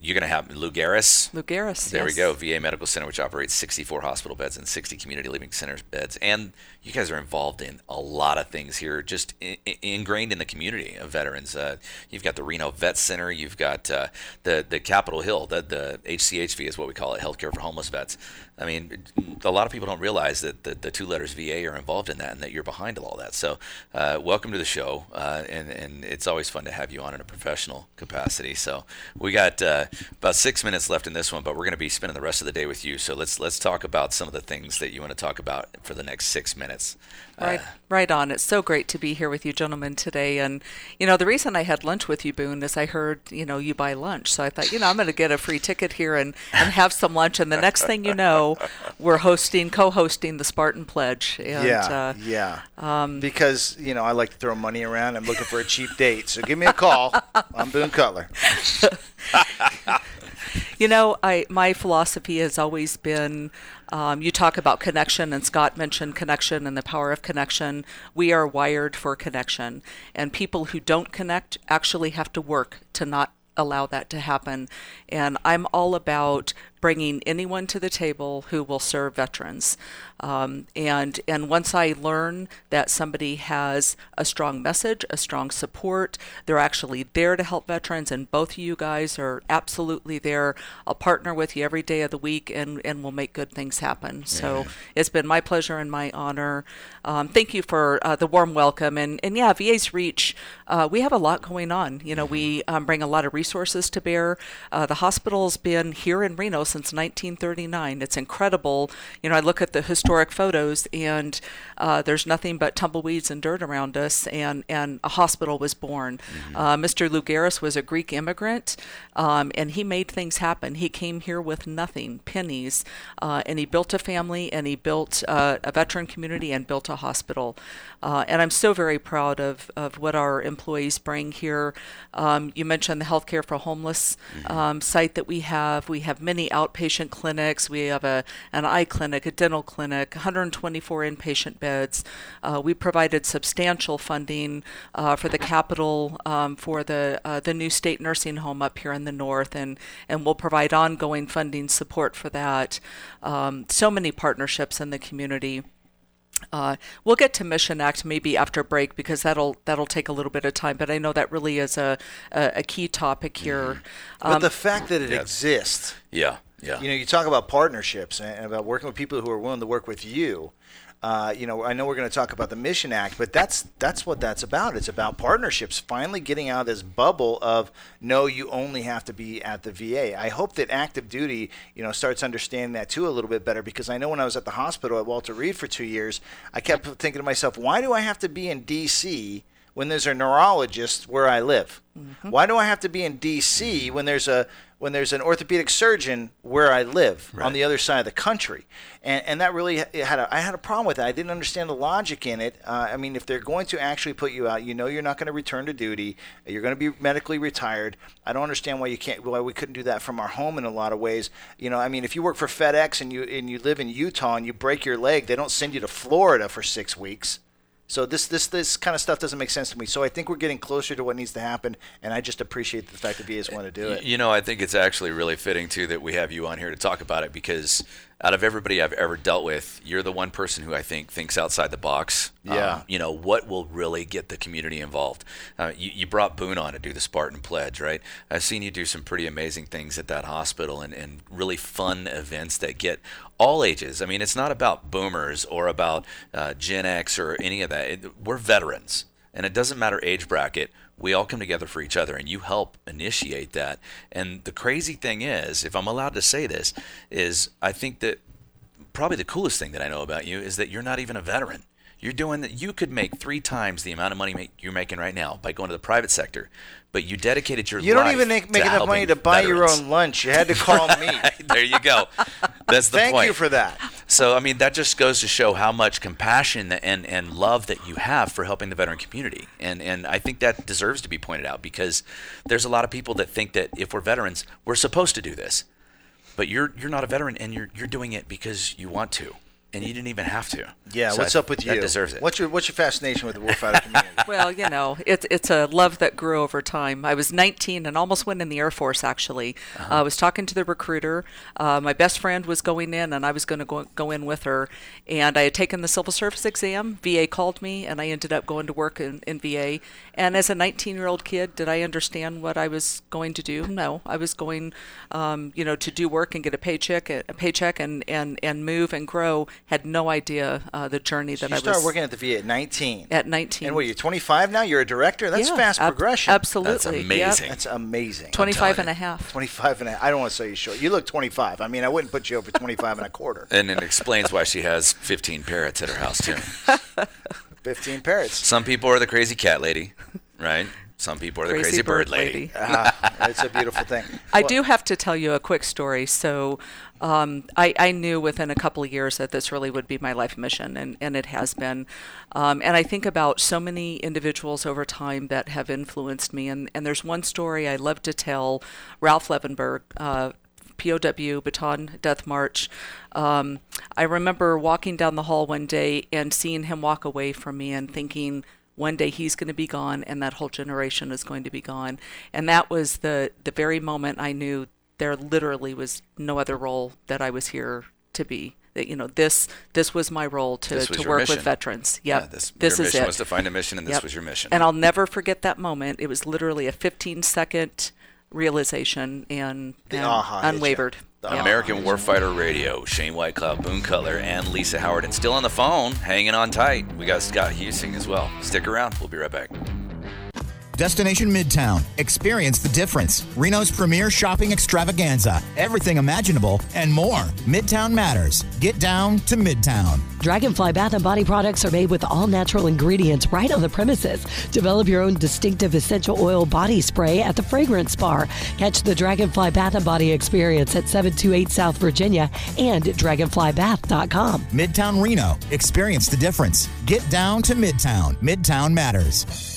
S1: you're going to have Lougaris.
S34: Lou Garris.
S1: There
S34: yes.
S1: we go. VA Medical Center, which operates 64 hospital beds and 60 community living center beds, and you guys are involved in a lot of things here, just in, in, ingrained in the community of veterans. Uh, you've got the Reno Vet Center, you've got uh, the the Capitol Hill, the, the HCHV is what we call it, Healthcare for Homeless Vets. I mean, a lot of people don't realize that the, the two letters VA are involved in that and that you're behind all that. So, uh, welcome to the show, uh, and and it's always fun to have you on in a professional capacity. So we got uh, about six minutes left in this one, but we're going to be spending the rest of the day with you. So let's let's talk about some of the things that you want to talk about for the next six minutes minutes. Uh,
S34: right, uh, right on. It's so great to be here with you, gentlemen, today. And you know, the reason I had lunch with you, Boone, is I heard you know you buy lunch, so I thought you know I'm going to get a free ticket here and and have some lunch. And the next thing you know, we're hosting, co-hosting the Spartan Pledge. And,
S3: yeah, uh, yeah. Um, because you know I like to throw money around. I'm looking for a cheap date, so give me a call.
S1: I'm Boone Cutler.
S42: you know, I my philosophy has always been um, you talk about connection, and Scott mentioned connection and the power of connection. We are wired for connection, and people who don't connect actually have to work to not allow that to happen. And I'm all about bringing anyone to the table who will serve veterans. Um, and and once I learn that somebody has a strong message, a strong support, they're actually there to help veterans, and both of you guys are absolutely there. I'll partner with you every day of the week, and and we'll make good things happen. Yeah. So it's been my pleasure and my honor. Um, thank you for uh, the warm welcome, and and yeah, VA's Reach. Uh, we have a lot going on. You know, mm-hmm. we um, bring a lot of resources to bear. Uh, the hospital's been here in Reno since 1939. It's incredible. You know, I look at the historic photos, and uh, there's nothing but tumbleweeds and dirt around us, and, and a hospital was born. Mm-hmm. Uh, Mr. Lougaris was a Greek immigrant, um, and he made things happen. He came here with nothing, pennies, uh, and he built a family, and he built uh, a veteran community, and built a hospital. Uh, and I'm so very proud of, of what our employees bring here. Um, you mentioned the Healthcare for Homeless mm-hmm. um, site that we have. We have many out outpatient clinics. We have a, an eye clinic, a dental clinic, 124 inpatient beds. Uh, we provided substantial funding uh, for the capital um, for the, uh, the new state nursing home up here in the north, and, and we'll provide ongoing funding support for that. Um, so many partnerships in the community. Uh, we'll get to Mission Act maybe after break because that'll that'll take a little bit of time. But I know that really is a a, a key topic here. Mm-hmm.
S1: Um, but the fact that it yes. exists, yeah, yeah. You know, you talk about partnerships and about working with people who are willing to work with you. Uh, you know, I know we're going to talk about the Mission Act, but that's that's what that's about. It's about partnerships. Finally, getting out of this bubble of no, you only have to be at the VA. I hope that active duty, you know, starts understanding that too a little bit better. Because I know when I was at the hospital at Walter Reed for two years, I kept thinking to myself, why do I have to be in D.C when there's a neurologist where I live? Mm-hmm. Why do I have to be in D.C. Mm-hmm. when there's a when there's an orthopedic surgeon where I live right. on the other side of the country? And, and that really had a, I had a problem with that. I didn't understand the logic in it. Uh, I mean, if they're going to actually put you out, you know, you're not going to return to duty. You're going to be medically retired. I don't understand why you can't why we couldn't do that from our home in a lot of ways. You know, I mean, if you work for FedEx and you and you live in Utah and you break your leg, they don't send you to Florida for six weeks. So this this this kind of stuff doesn't make sense to me. So I think we're getting closer to what needs to happen, and I just appreciate the fact that VAs uh, want to do it. You know, I think it's actually really fitting too that we have you on here to talk about it because out of everybody I've ever dealt with, you're the one person who I think thinks outside the box. Yeah. Um, you know, what will really get the community involved? Uh, you, you, brought Boone on to do the Spartan Pledge, right? I've seen you do some pretty amazing things at that hospital and, and really fun events that get all ages. I mean, it's not about boomers or about uh, Gen X or any of that. It, we're veterans, and it doesn't matter age bracket we all come together for each other and you help initiate that and the crazy thing is if i'm allowed to say this is i think that probably the coolest thing that i know about you is that you're not even a veteran you're doing that. You could make three times the amount of money make, you're making right now by going to the private sector, but you dedicated your you don't even make, make enough money to buy veterans. your own lunch. You had to call right. me. there you go. That's the Thank point. Thank you for that. So I mean, that just goes to show how much compassion and and love that you have for helping the veteran community, and and I think that deserves to be pointed out because there's a lot of people that think that if we're veterans, we're supposed to do this but you're you're not a veteran and you're you're doing it because you want to and you didn't even have to. Yeah, so what's I, up with you? That deserves it. What's your what's your fascination with the warfighter community?
S42: well, you know, it's it's a love that grew over time. I was 19 and almost went in the Air Force. Actually, uh-huh. uh, I was talking to the recruiter. Uh, my best friend was going in, and I was going to go go in with her. And I had taken the civil service exam. VA called me, and I ended up going to work in, in VA. And as a 19 year old kid, did I understand what I was going to do? No, I was going, um, you know, to do work and get a paycheck, a paycheck, and and and move and grow had no idea uh, the journey so that
S1: I
S42: started
S1: was. started working at the VA at 19.
S42: At 19.
S1: And what, you're 25 now? You're a director? That's yeah, fast ab- progression.
S42: Absolutely. That's amazing. Yep. That's
S1: amazing.
S42: 25 and a half.
S1: 25 and a half. I don't want to say you short. You look 25. I mean, I wouldn't put you over 25 and a quarter. And it explains why she has 15 parrots at her house, too. 15 parrots. Some people are the crazy cat lady, right? Some people are the crazy, crazy bird, bird, lady. lady. ah, it's a beautiful thing. I
S42: do have to tell you a quick story. So, um, I, I, knew within a couple of years that this really would be my life mission, and, and it has been. Um, and I think about so many individuals over time that have influenced me. And, and there's one story I love to tell Ralph Levenberg, uh, POW Bataan Death March. Um, I remember walking down the hall one day and seeing him walk away from me and thinking, one day he's going to be gone and that whole generation is going to be gone. And that was the, the very moment I knew there literally was no other role that I was here to be. That you know this this was my role to, to work mission. with veterans. Yep. Yeah, this, this
S1: your is mission
S42: it.
S1: was to find a mission, and this was your mission.
S42: And I'll never forget that moment. It was literally a 15 second realization and, and unwavered.
S1: American Warfighter Radio, Shane Whitecloud, Boone Cutler, and Lisa Howard. And still on the phone, hanging on tight. We got Scott Huesing as well. Stick around. We'll be right back.
S43: Destination Midtown. Experience the difference. Reno's premier shopping extravaganza. Everything imaginable and more. Midtown matters. Get down to Midtown.
S44: Dragonfly Bath and Body products are made with all natural ingredients right on the premises. Develop your own distinctive essential oil body spray at the Fragrance Bar. Catch the Dragonfly Bath and Body experience at 728 South Virginia and dragonflybath.com.
S43: Midtown Reno. Experience the difference. Get down to Midtown. Midtown matters.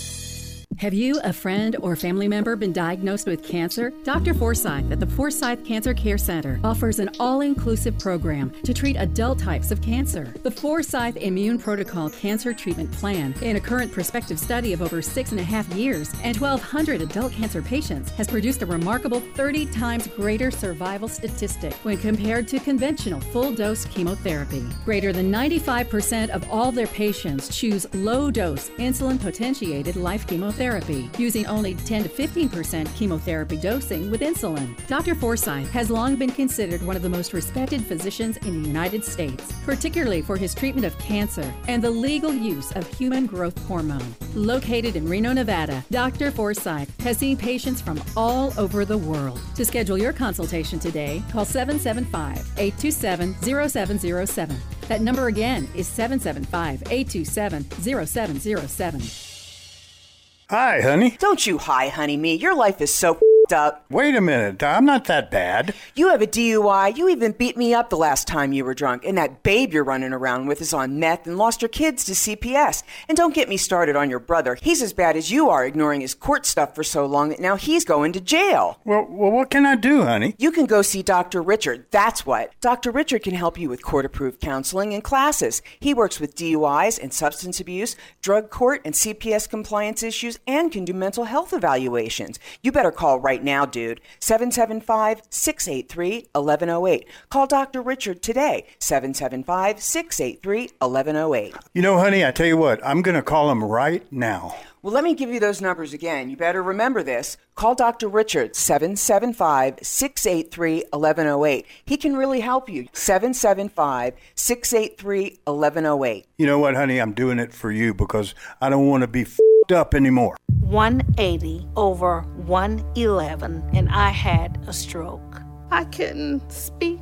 S45: Have you, a friend, or family member been diagnosed with cancer? Dr. Forsyth at the Forsyth Cancer Care Center offers an all inclusive program to treat adult types of cancer. The Forsyth Immune Protocol Cancer Treatment Plan, in a current prospective study of over six and a half years and 1,200 adult cancer patients, has produced a remarkable 30 times greater survival statistic when compared to conventional full dose chemotherapy. Greater than 95% of all their patients choose low dose insulin potentiated life chemotherapy using only 10 to 15% chemotherapy dosing with insulin. Dr. Forsyth has long been considered one of the most respected physicians in the United States, particularly for his treatment of cancer and the legal use of human growth hormone. Located in Reno, Nevada, Dr. Forsyth has seen patients from all over the world. To schedule your consultation today, call 775 827 0707. That number again is 775 827 0707.
S46: Hi, honey.
S47: Don't you hi, honey, me. Your life is so fucked up.
S46: Wait a minute. I'm not that bad.
S47: You have a DUI. You even beat me up the last time you were drunk. And that babe you're running around with is on meth and lost your kids to CPS. And don't get me started on your brother. He's as bad as you are, ignoring his court stuff for so long that now he's going to jail.
S46: Well, well what can I do, honey?
S47: You can go see Dr. Richard. That's what. Dr. Richard can help you with court approved counseling and classes. He works with DUIs and substance abuse, drug court and CPS compliance issues, and can do mental health evaluations. You better call right right now, dude. 775 683 1108. Call Dr. Richard today, 775 683 1108.
S46: You know, honey, I tell you what, I'm going to call him right now.
S47: Well, let me give you those numbers again. You better remember this. Call Dr. Richard, 775 683 1108. He can really help you, 775 683 1108.
S46: You know what, honey? I'm doing it for you because I don't want to be fed up anymore.
S48: 180 over 111, and I had a stroke.
S49: I couldn't speak.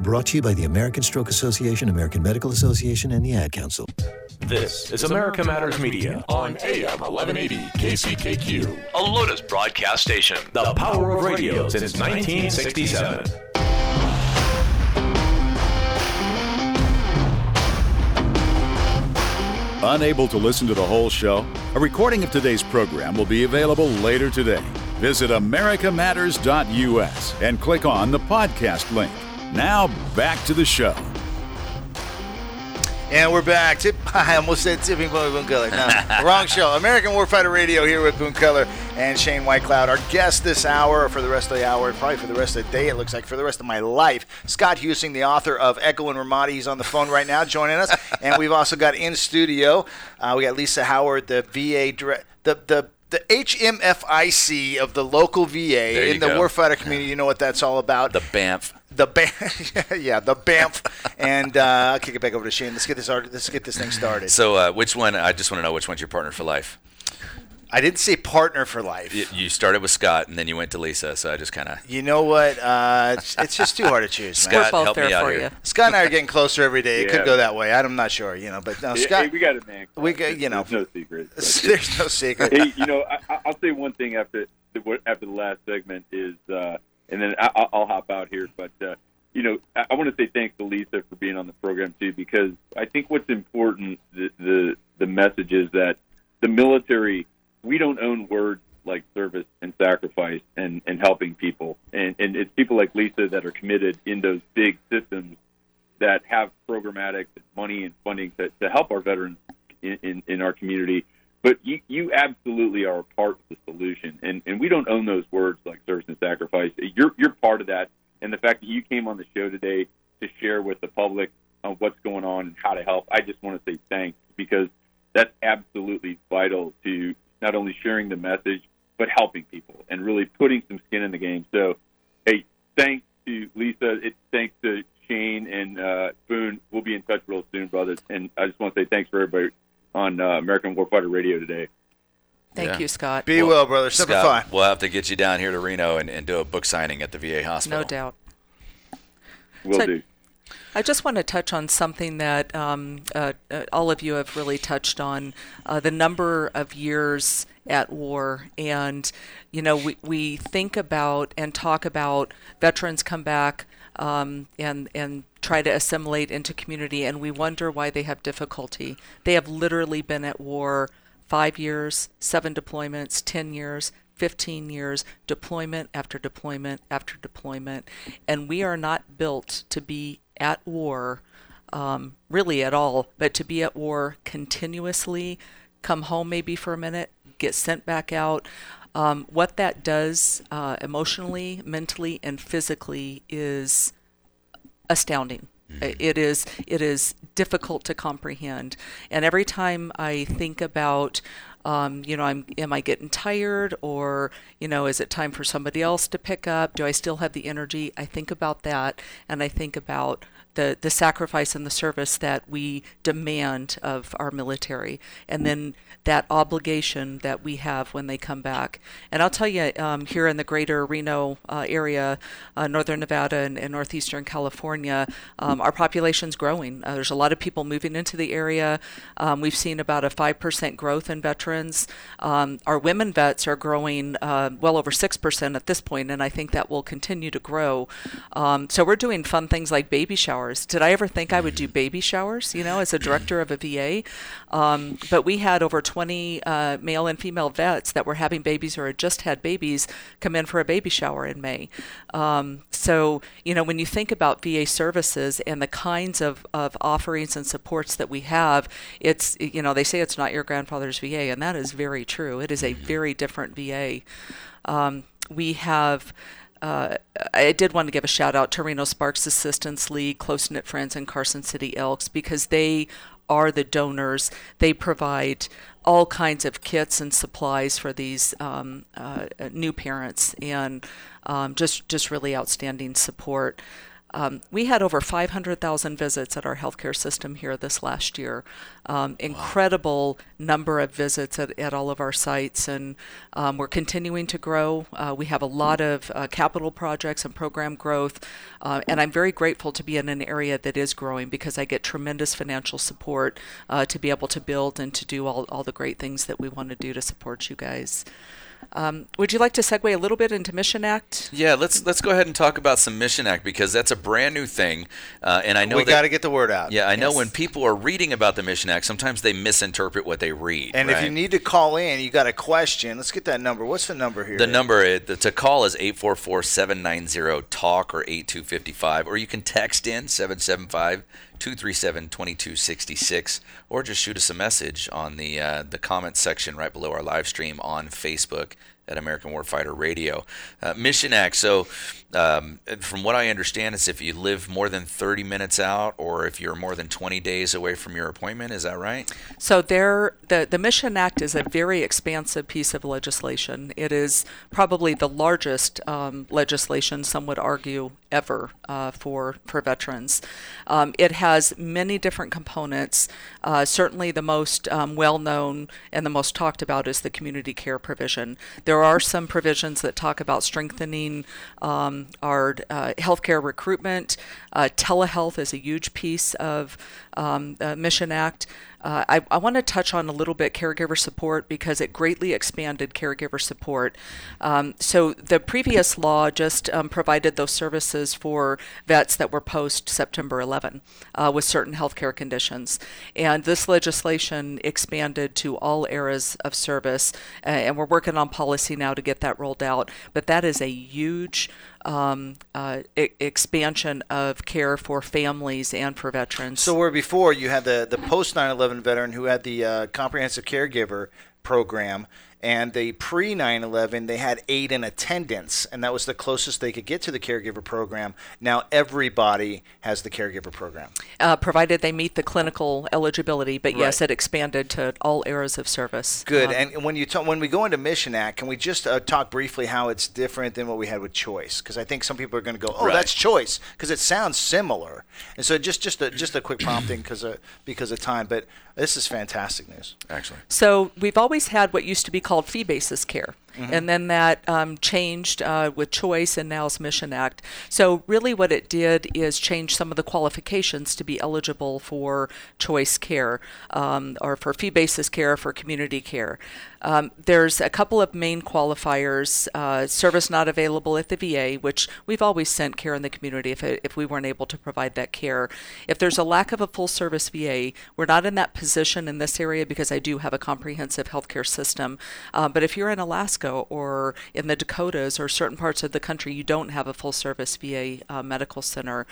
S50: Brought to you by the American Stroke Association, American Medical Association, and the Ad Council.
S41: This is America Matters Media on AM 1180 KCKQ, a Lotus broadcast station. The power of radio since 1967.
S30: Unable to listen to the whole show? A recording of today's program will be available later today. Visit americamatters.us and click on the podcast link. Now back to the show.
S1: And we're back. Tip, I almost said tipping point with Boone No, wrong show. American Warfighter Radio here with Boone Keller and Shane Whitecloud. Our guest this hour, for the rest of the hour, probably for the rest of the day, it looks like, for the rest of my life, Scott Huesing, the author of Echo in Ramadi. He's on the phone right now joining us. and we've also got in studio, uh, we got Lisa Howard, the VA, director. the, the the HMFIC of the local VA in the warfighter community. You know what that's all about. The BAMF. The BAMF. yeah, the BAMF. and uh, I'll kick it back over to Shane. Let's get this art- Let's get this thing started. So, uh, which one? I just want to know which one's your partner for life. I didn't say partner for life. You, you started with Scott, and then you went to Lisa. So I just kind of. You know what? Uh, it's, just too hard to choose. Scott, We're help me out here. You. Scott and I are getting closer every day. It could go that way. I'm not sure. You know, but no, Scott.
S31: Hey, we got it, man. We got you know. There's no secret.
S1: There's no secret.
S31: hey, you know, I, will say one thing after the, after the last segment is, uh, and then I, will hop out here, but. Uh, you know, I, I want to say thanks to Lisa for being on the program too, because I think what's important the the, the message is that the military we don't own words like service and sacrifice and, and helping people. And, and it's people like Lisa that are committed in those big systems that have programmatic money and funding to, to help our veterans in, in, in our community. But you, you absolutely are a part of the solution. And, and we don't own those words like service and sacrifice. You're, you're part of that. And the fact that you came on the show today to share with the public on what's going on and how to help, I just want to say thanks because that's absolutely vital to not only sharing the message but helping people and really putting some skin in the game. So, hey, thanks to Lisa. It thanks to Shane and uh, Boone. We'll be in touch real soon, brothers. And I just want to say thanks for everybody on uh, American Warfighter Radio today.
S42: Thank yeah. you, Scott.
S1: Be well, well brother. Scott, we'll have to get you down here to Reno and, and do a book signing at the VA hospital.
S42: No doubt.
S31: Will so, do.
S42: I just want to touch on something that um, uh, uh, all of you have really touched on uh, the number of years at war. And, you know, we, we think about and talk about veterans come back um, and, and try to assimilate into community, and we wonder why they have difficulty. They have literally been at war five years, seven deployments, 10 years, 15 years, deployment after deployment after deployment. And we are not built to be at war, um, really at all, but to be at war continuously, come home maybe for a minute, get sent back out. Um, what that does uh, emotionally, mentally, and physically is astounding. Mm-hmm. It is it is difficult to comprehend, and every time I think about um, you know, I'm, am I getting tired or, you know, is it time for somebody else to pick up? Do I still have the energy? I think about that and I think about the, the sacrifice and the service that we demand of our military, and then that obligation that we have when they come back. And I'll tell you, um, here in the greater Reno uh, area, uh, northern Nevada and, and northeastern California, um, our population's growing. Uh, there's a lot of people moving into the area. Um, we've seen about a 5% growth in veterans. Um, our women vets are growing uh, well over 6% at this point, and I think that will continue to grow. Um, so we're doing fun things like baby showers showers. Did I ever think I would do mm. baby showers? You know, as a mm. director of a VA, um, but we had over 20 uh, male and female vets that were having babies or had just had babies come in for a baby shower in May. Um, so you know, when you think about VA services and the kinds of, of offerings and supports that we have, it's you know they say it's not your grandfather's VA, and that is very true. It is a mm-hmm. very different VA. Um, we have uh, I did want to give a shout out to Reno Sparks Assistance League, Close Knit Friends, and Carson City Elks because they are the donors. They provide all kinds of kits and supplies for these um, uh, new parents, and um, just just really outstanding support. Um, we had over 500,000 visits at our healthcare system here this last year. Um, incredible number of visits at, at, all of our sites, and um, we're continuing to grow. Uh, we have a lot of uh, capital projects and program growth, uh, and I'm very grateful to be in an area that is growing because I get tremendous financial support uh, to be able to build and to do all, all the great things that we want to do to support you guys. Um, would you like to segue a little bit into Mission Act?
S1: Yeah, let's let's go ahead and talk about some Mission Act because that's a brand new thing, uh, and I know we got to get the word out. Yeah, I yes. know when people are reading about the Mission Act, sometimes they misinterpret what they read. And right? if you need to call in, you got a question. Let's get that number. What's the number here? The number the, to call is 844-790 talk or eight two fifty five, or you can text in seven seven five 237 2266, or just shoot us a message on the, uh, the comments section right below our live stream on Facebook at American Warfighter Radio. Uh, Mission Act. So, um, from what I understand, it's if you live more than 30 minutes out, or if you're more than 20 days away from your appointment. Is that right?
S42: So, there, the the Mission Act is a very expansive piece of legislation. It is probably the largest um, legislation, some would argue, ever uh, for for veterans. Um, it has many different components. Uh, certainly, the most um, well known and the most talked about is the community care provision. There there are some provisions that talk about strengthening um, our uh, healthcare recruitment. Uh, telehealth is a huge piece of um, uh, Mission Act. Uh, I, I want to touch on a little bit caregiver support because it greatly expanded caregiver support. Um, so the previous law just um, provided those services for vets that were post September 11 uh, with certain healthcare conditions, and this legislation expanded to all eras of service. and we're working on policy now to get that rolled out. But that is a huge um, uh, expansion of care for families and for veterans.
S1: So where before you had the the post 9/11 veteran who had the uh, comprehensive caregiver program and the pre 9-11 they had aid and attendance and that was the closest they could get to the caregiver program now everybody has the caregiver program
S42: uh, provided they meet the clinical eligibility but right. yes it expanded to all eras of service
S1: good um, and when you talk, when we go into mission act can we just uh, talk briefly how it's different than what we had with choice because i think some people are going to go oh right. that's choice because it sounds similar and so just just a, just a quick prompting because of uh, because of time but this is fantastic news actually
S42: so we've always had what used to be called fee basis care. Mm-hmm. And then that um, changed uh, with Choice and now's Mission Act. So, really, what it did is change some of the qualifications to be eligible for choice care um, or for fee basis care, for community care. Um, there's a couple of main qualifiers uh, service not available at the VA, which we've always sent care in the community if, it, if we weren't able to provide that care. If there's a lack of a full service VA, we're not in that position in this area because I do have a comprehensive healthcare system. Uh, but if you're in Alaska, or in the Dakotas or certain parts of the country, you don't have a full service VA uh, medical center.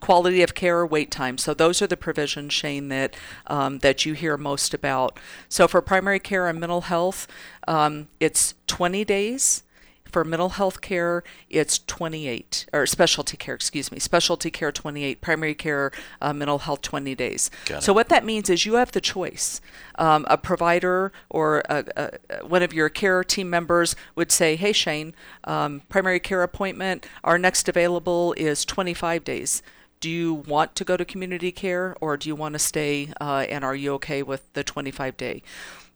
S42: Quality of care, wait time. So those are the provisions, Shane, that um, that you hear most about. So for primary care and mental health, um, it's 20 days for mental health care, it's 28, or specialty care, excuse me, specialty care 28, primary care, uh, mental health 20 days. So, what that means is you have the choice. Um, a provider or a, a, one of your care team members would say, Hey, Shane, um, primary care appointment, our next available is 25 days do you want to go to community care or do you want to stay uh, and are you okay with the 25 day?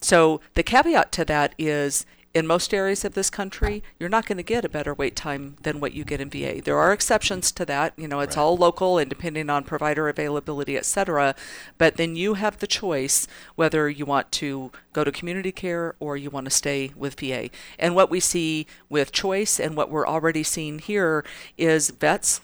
S42: So the caveat to that is in most areas of this country, you're not going to get a better wait time than what you get in VA. There are exceptions to that. You know, it's right. all local and depending on provider availability, et cetera. But then you have the choice whether you want to go to community care or you want to stay with VA. And what we see with choice and what we're already seeing here is vets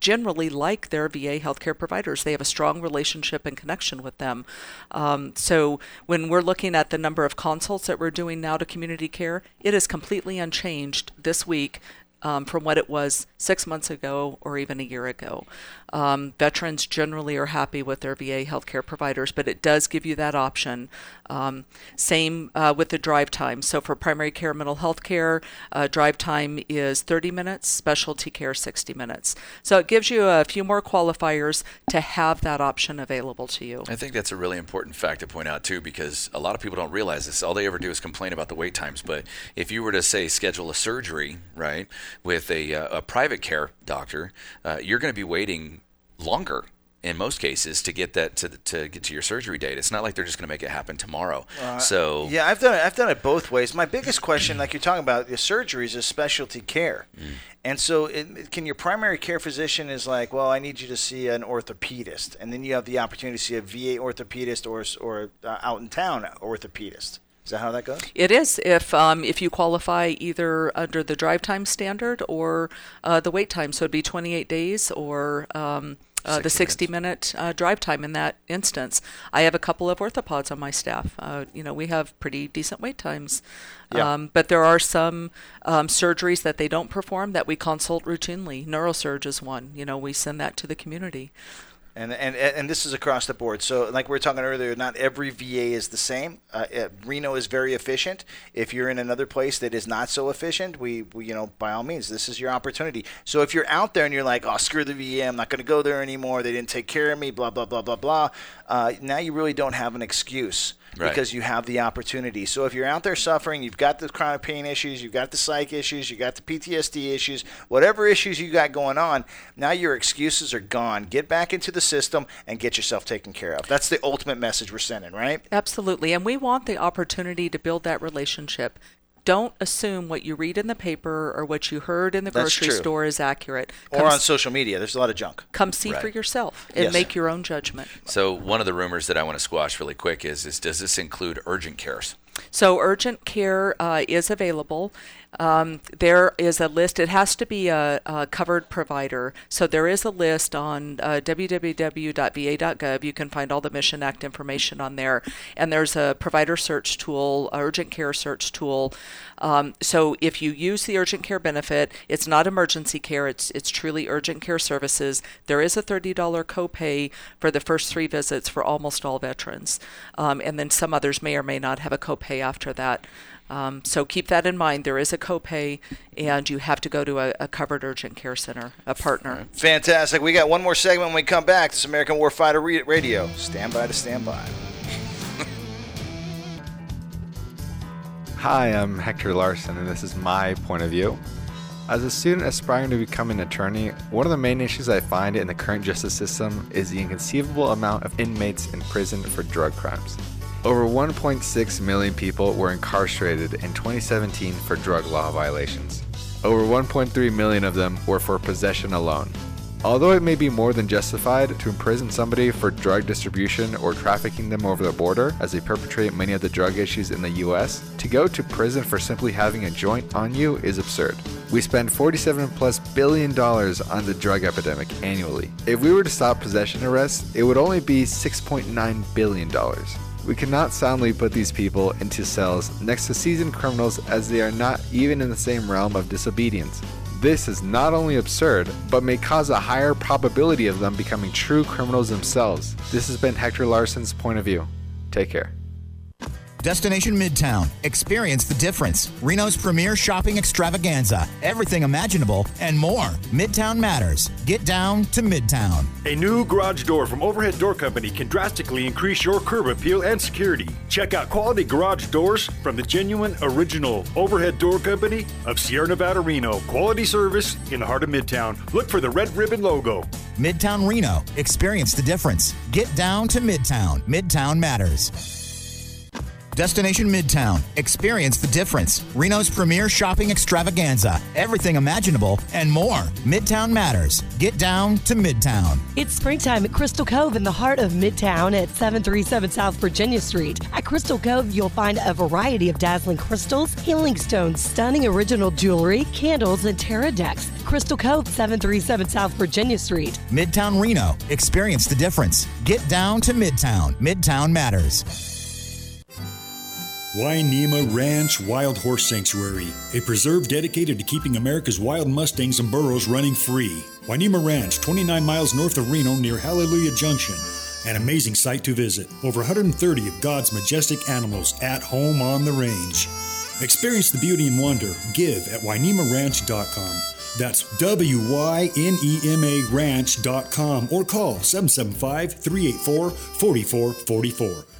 S42: generally like their VA healthcare providers. They have a strong relationship and connection with them. Um, so when we're looking at the number of consults that we're doing now to community care, it is completely unchanged this week um, from what it was six months ago or even a year ago. Um, veterans generally are happy with their VA healthcare providers, but it does give you that option. Um, same uh, with the drive time. So for primary care mental health care, uh, drive time is 30 minutes, specialty care 60 minutes. So it gives you a few more qualifiers to have that option available to you.
S51: I think that's a really important fact to point out too, because a lot of people don't realize this. All they ever do is complain about the wait times. But if you were to say schedule a surgery, right, with a, uh, a private care doctor, uh, you're going to be waiting longer in most cases to get that to to get to your surgery date. It's not like they're just going to make it happen tomorrow. Uh, so
S1: yeah, I've done it. I've done it both ways. My biggest question, like you're talking about, the surgeries is specialty care, mm. and so it, can your primary care physician is like, well, I need you to see an orthopedist, and then you have the opportunity to see a VA orthopedist or or uh, out in town orthopedist. Is that how that goes?
S42: It is. If um, if you qualify either under the drive time standard or uh, the wait time, so it'd be 28 days or um, uh, 60 the 60 minutes. minute uh, drive time in that instance. I have a couple of orthopods on my staff. Uh, you know, we have pretty decent wait times. Yeah. Um, but there are some um, surgeries that they don't perform that we consult routinely. Neurosurge is one. You know, we send that to the community
S1: and and and this is across the board. So, like we were talking earlier, not every VA is the same. Uh, Reno is very efficient. If you're in another place that is not so efficient, we, we, you know by all means, this is your opportunity. So if you're out there and you're like, oh, screw the VA, I'm not going to go there anymore. They didn't take care of me, blah blah blah blah blah. Uh, now you really don't have an excuse right. because you have the opportunity. So if you're out there suffering, you've got the chronic pain issues, you've got the psych issues, you've got the PTSD issues, whatever issues you got going on, now your excuses are gone. Get back into the system and get yourself taken care of. That's the ultimate message we're sending, right?
S42: Absolutely. And we want the opportunity to build that relationship don't assume what you read in the paper or what you heard in the That's grocery true. store is accurate.
S1: Come or on social media, there's a lot of junk.
S42: Come see right. for yourself and yes. make your own judgment.
S51: So one of the rumors that I want to squash really quick is is does this include urgent cares?
S42: So urgent care uh, is available. Um, there is a list. It has to be a, a covered provider. So there is a list on uh, www.va.gov. You can find all the Mission Act information on there. And there's a provider search tool, urgent care search tool. Um, so if you use the urgent care benefit, it's not emergency care. It's it's truly urgent care services. There is a $30 copay for the first three visits for almost all veterans, um, and then some others may or may not have a copay after that. Um, so keep that in mind. There is a copay, and you have to go to a, a covered urgent care center, a partner.
S1: Fantastic. We got one more segment when we come back. This American Warfighter Radio. Stand by to stand by.
S52: Hi, I'm Hector Larson, and this is my point of view. As a student aspiring to become an attorney, one of the main issues I find in the current justice system is the inconceivable amount of inmates in prison for drug crimes. Over 1.6 million people were incarcerated in 2017 for drug law violations. Over 1.3 million of them were for possession alone. Although it may be more than justified to imprison somebody for drug distribution or trafficking them over the border, as they perpetrate many of the drug issues in the US, to go to prison for simply having a joint on you is absurd. We spend 47 plus billion dollars on the drug epidemic annually. If we were to stop possession arrests, it would only be 6.9 billion dollars. We cannot soundly put these people into cells next to seasoned criminals as they are not even in the same realm of disobedience. This is not only absurd, but may cause a higher probability of them becoming true criminals themselves. This has been Hector Larson's point of view. Take care.
S43: Destination Midtown. Experience the difference. Reno's premier shopping extravaganza. Everything imaginable and more. Midtown matters. Get down to Midtown.
S53: A new garage door from Overhead Door Company can drastically increase your curb appeal and security. Check out quality garage doors from the genuine original Overhead Door Company of Sierra Nevada Reno. Quality service in the heart of Midtown. Look for the red ribbon logo.
S43: Midtown Reno. Experience the difference. Get down to Midtown. Midtown matters. Destination Midtown. Experience the difference. Reno's premier shopping extravaganza. Everything imaginable and more. Midtown matters. Get down to Midtown.
S54: It's springtime at Crystal Cove in the heart of Midtown at 737 South Virginia Street. At Crystal Cove, you'll find a variety of dazzling crystals, healing stones, stunning original jewelry, candles, and tarot decks. Crystal Cove, 737 South Virginia Street.
S43: Midtown Reno. Experience the difference. Get down to Midtown. Midtown matters.
S55: Wynema Ranch Wild Horse Sanctuary, a preserve dedicated to keeping America's wild mustangs and burros running free. Wynema Ranch, 29 miles north of Reno near Hallelujah Junction, an amazing site to visit. Over 130 of God's majestic animals at home on the range. Experience the beauty and wonder. Give at WynemaRanch.com. That's W Y N E M A Ranch.com or call 775 384 4444.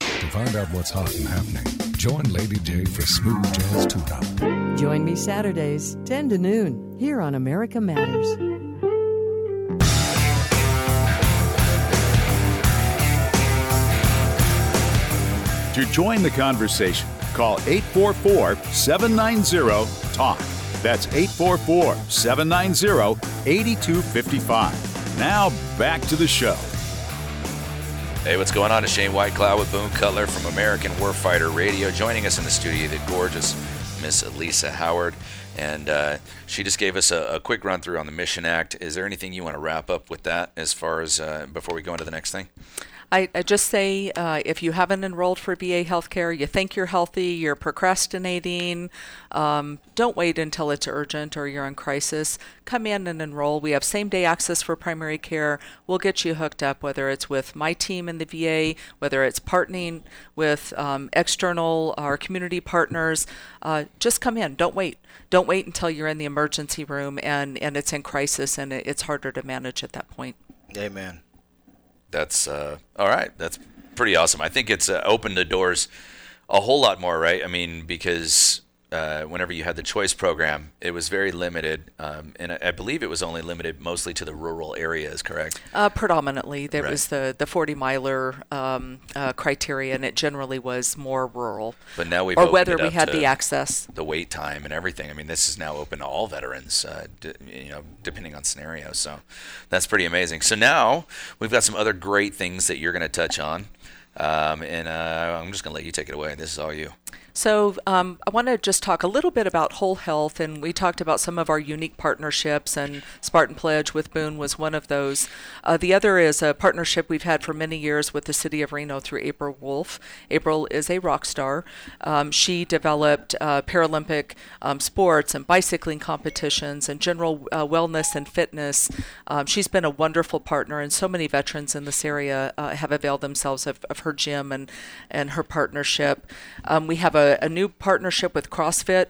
S56: To find out what's hot and happening, join Lady J for Smooth Jazz Tune Up.
S57: Join me Saturdays, 10 to noon, here on America Matters.
S30: To join the conversation, call 844 790 TALK. That's 844 790 8255. Now back to the show.
S51: Hey, what's going on? It's Shane Whitecloud with Boone Cutler from American Warfighter Radio. Joining us in the studio, the gorgeous Miss Lisa Howard. And uh, she just gave us a, a, quick run through on the Mission Act. Is there anything you want to wrap up with that as far as uh, before we go into the next thing?
S42: I, I just say uh, if you haven't enrolled for VA healthcare, you think you're healthy, you're procrastinating, um, don't wait until it's urgent or you're in crisis. Come in and enroll. We have same day access for primary care. We'll get you hooked up, whether it's with my team in the VA, whether it's partnering with um, external or community partners. Uh, just come in. Don't wait. Don't wait until you're in the emergency room and, and it's in crisis and it's harder to manage at that point.
S1: Amen
S51: that's uh, all right. That's pretty awesome. I think it's uh, opened the doors a whole lot more, right? I mean, because uh, whenever you had the choice program, it was very limited, um, and I, I, believe it was only limited mostly to the rural areas. Correct?
S42: Uh, predominantly, there right. was the the forty miler um, uh, criteria, and it generally was more rural.
S51: But now we've or
S42: whether we had the access,
S51: the wait time, and everything. I mean, this is now open to all veterans, uh, d- you know, depending on scenario. So that's pretty amazing. So now we've got some other great things that you're going to touch on, um, and uh, I'm just going to let you take it away. This is all you.
S42: So, um, I want to just talk a little bit about whole health, and we talked about some of our unique partnerships, and Spartan Pledge with Boone was one of those. Uh, the other is a partnership we've had for many years with the City of Reno through April Wolf. April is a rock star. Um, she developed uh, Paralympic um, sports and bicycling competitions and general uh, wellness and fitness. Um, she's been a wonderful partner, and so many veterans in this area uh, have availed themselves of, of, her gym and, and her partnership. Um, we have a a, new partnership with CrossFit,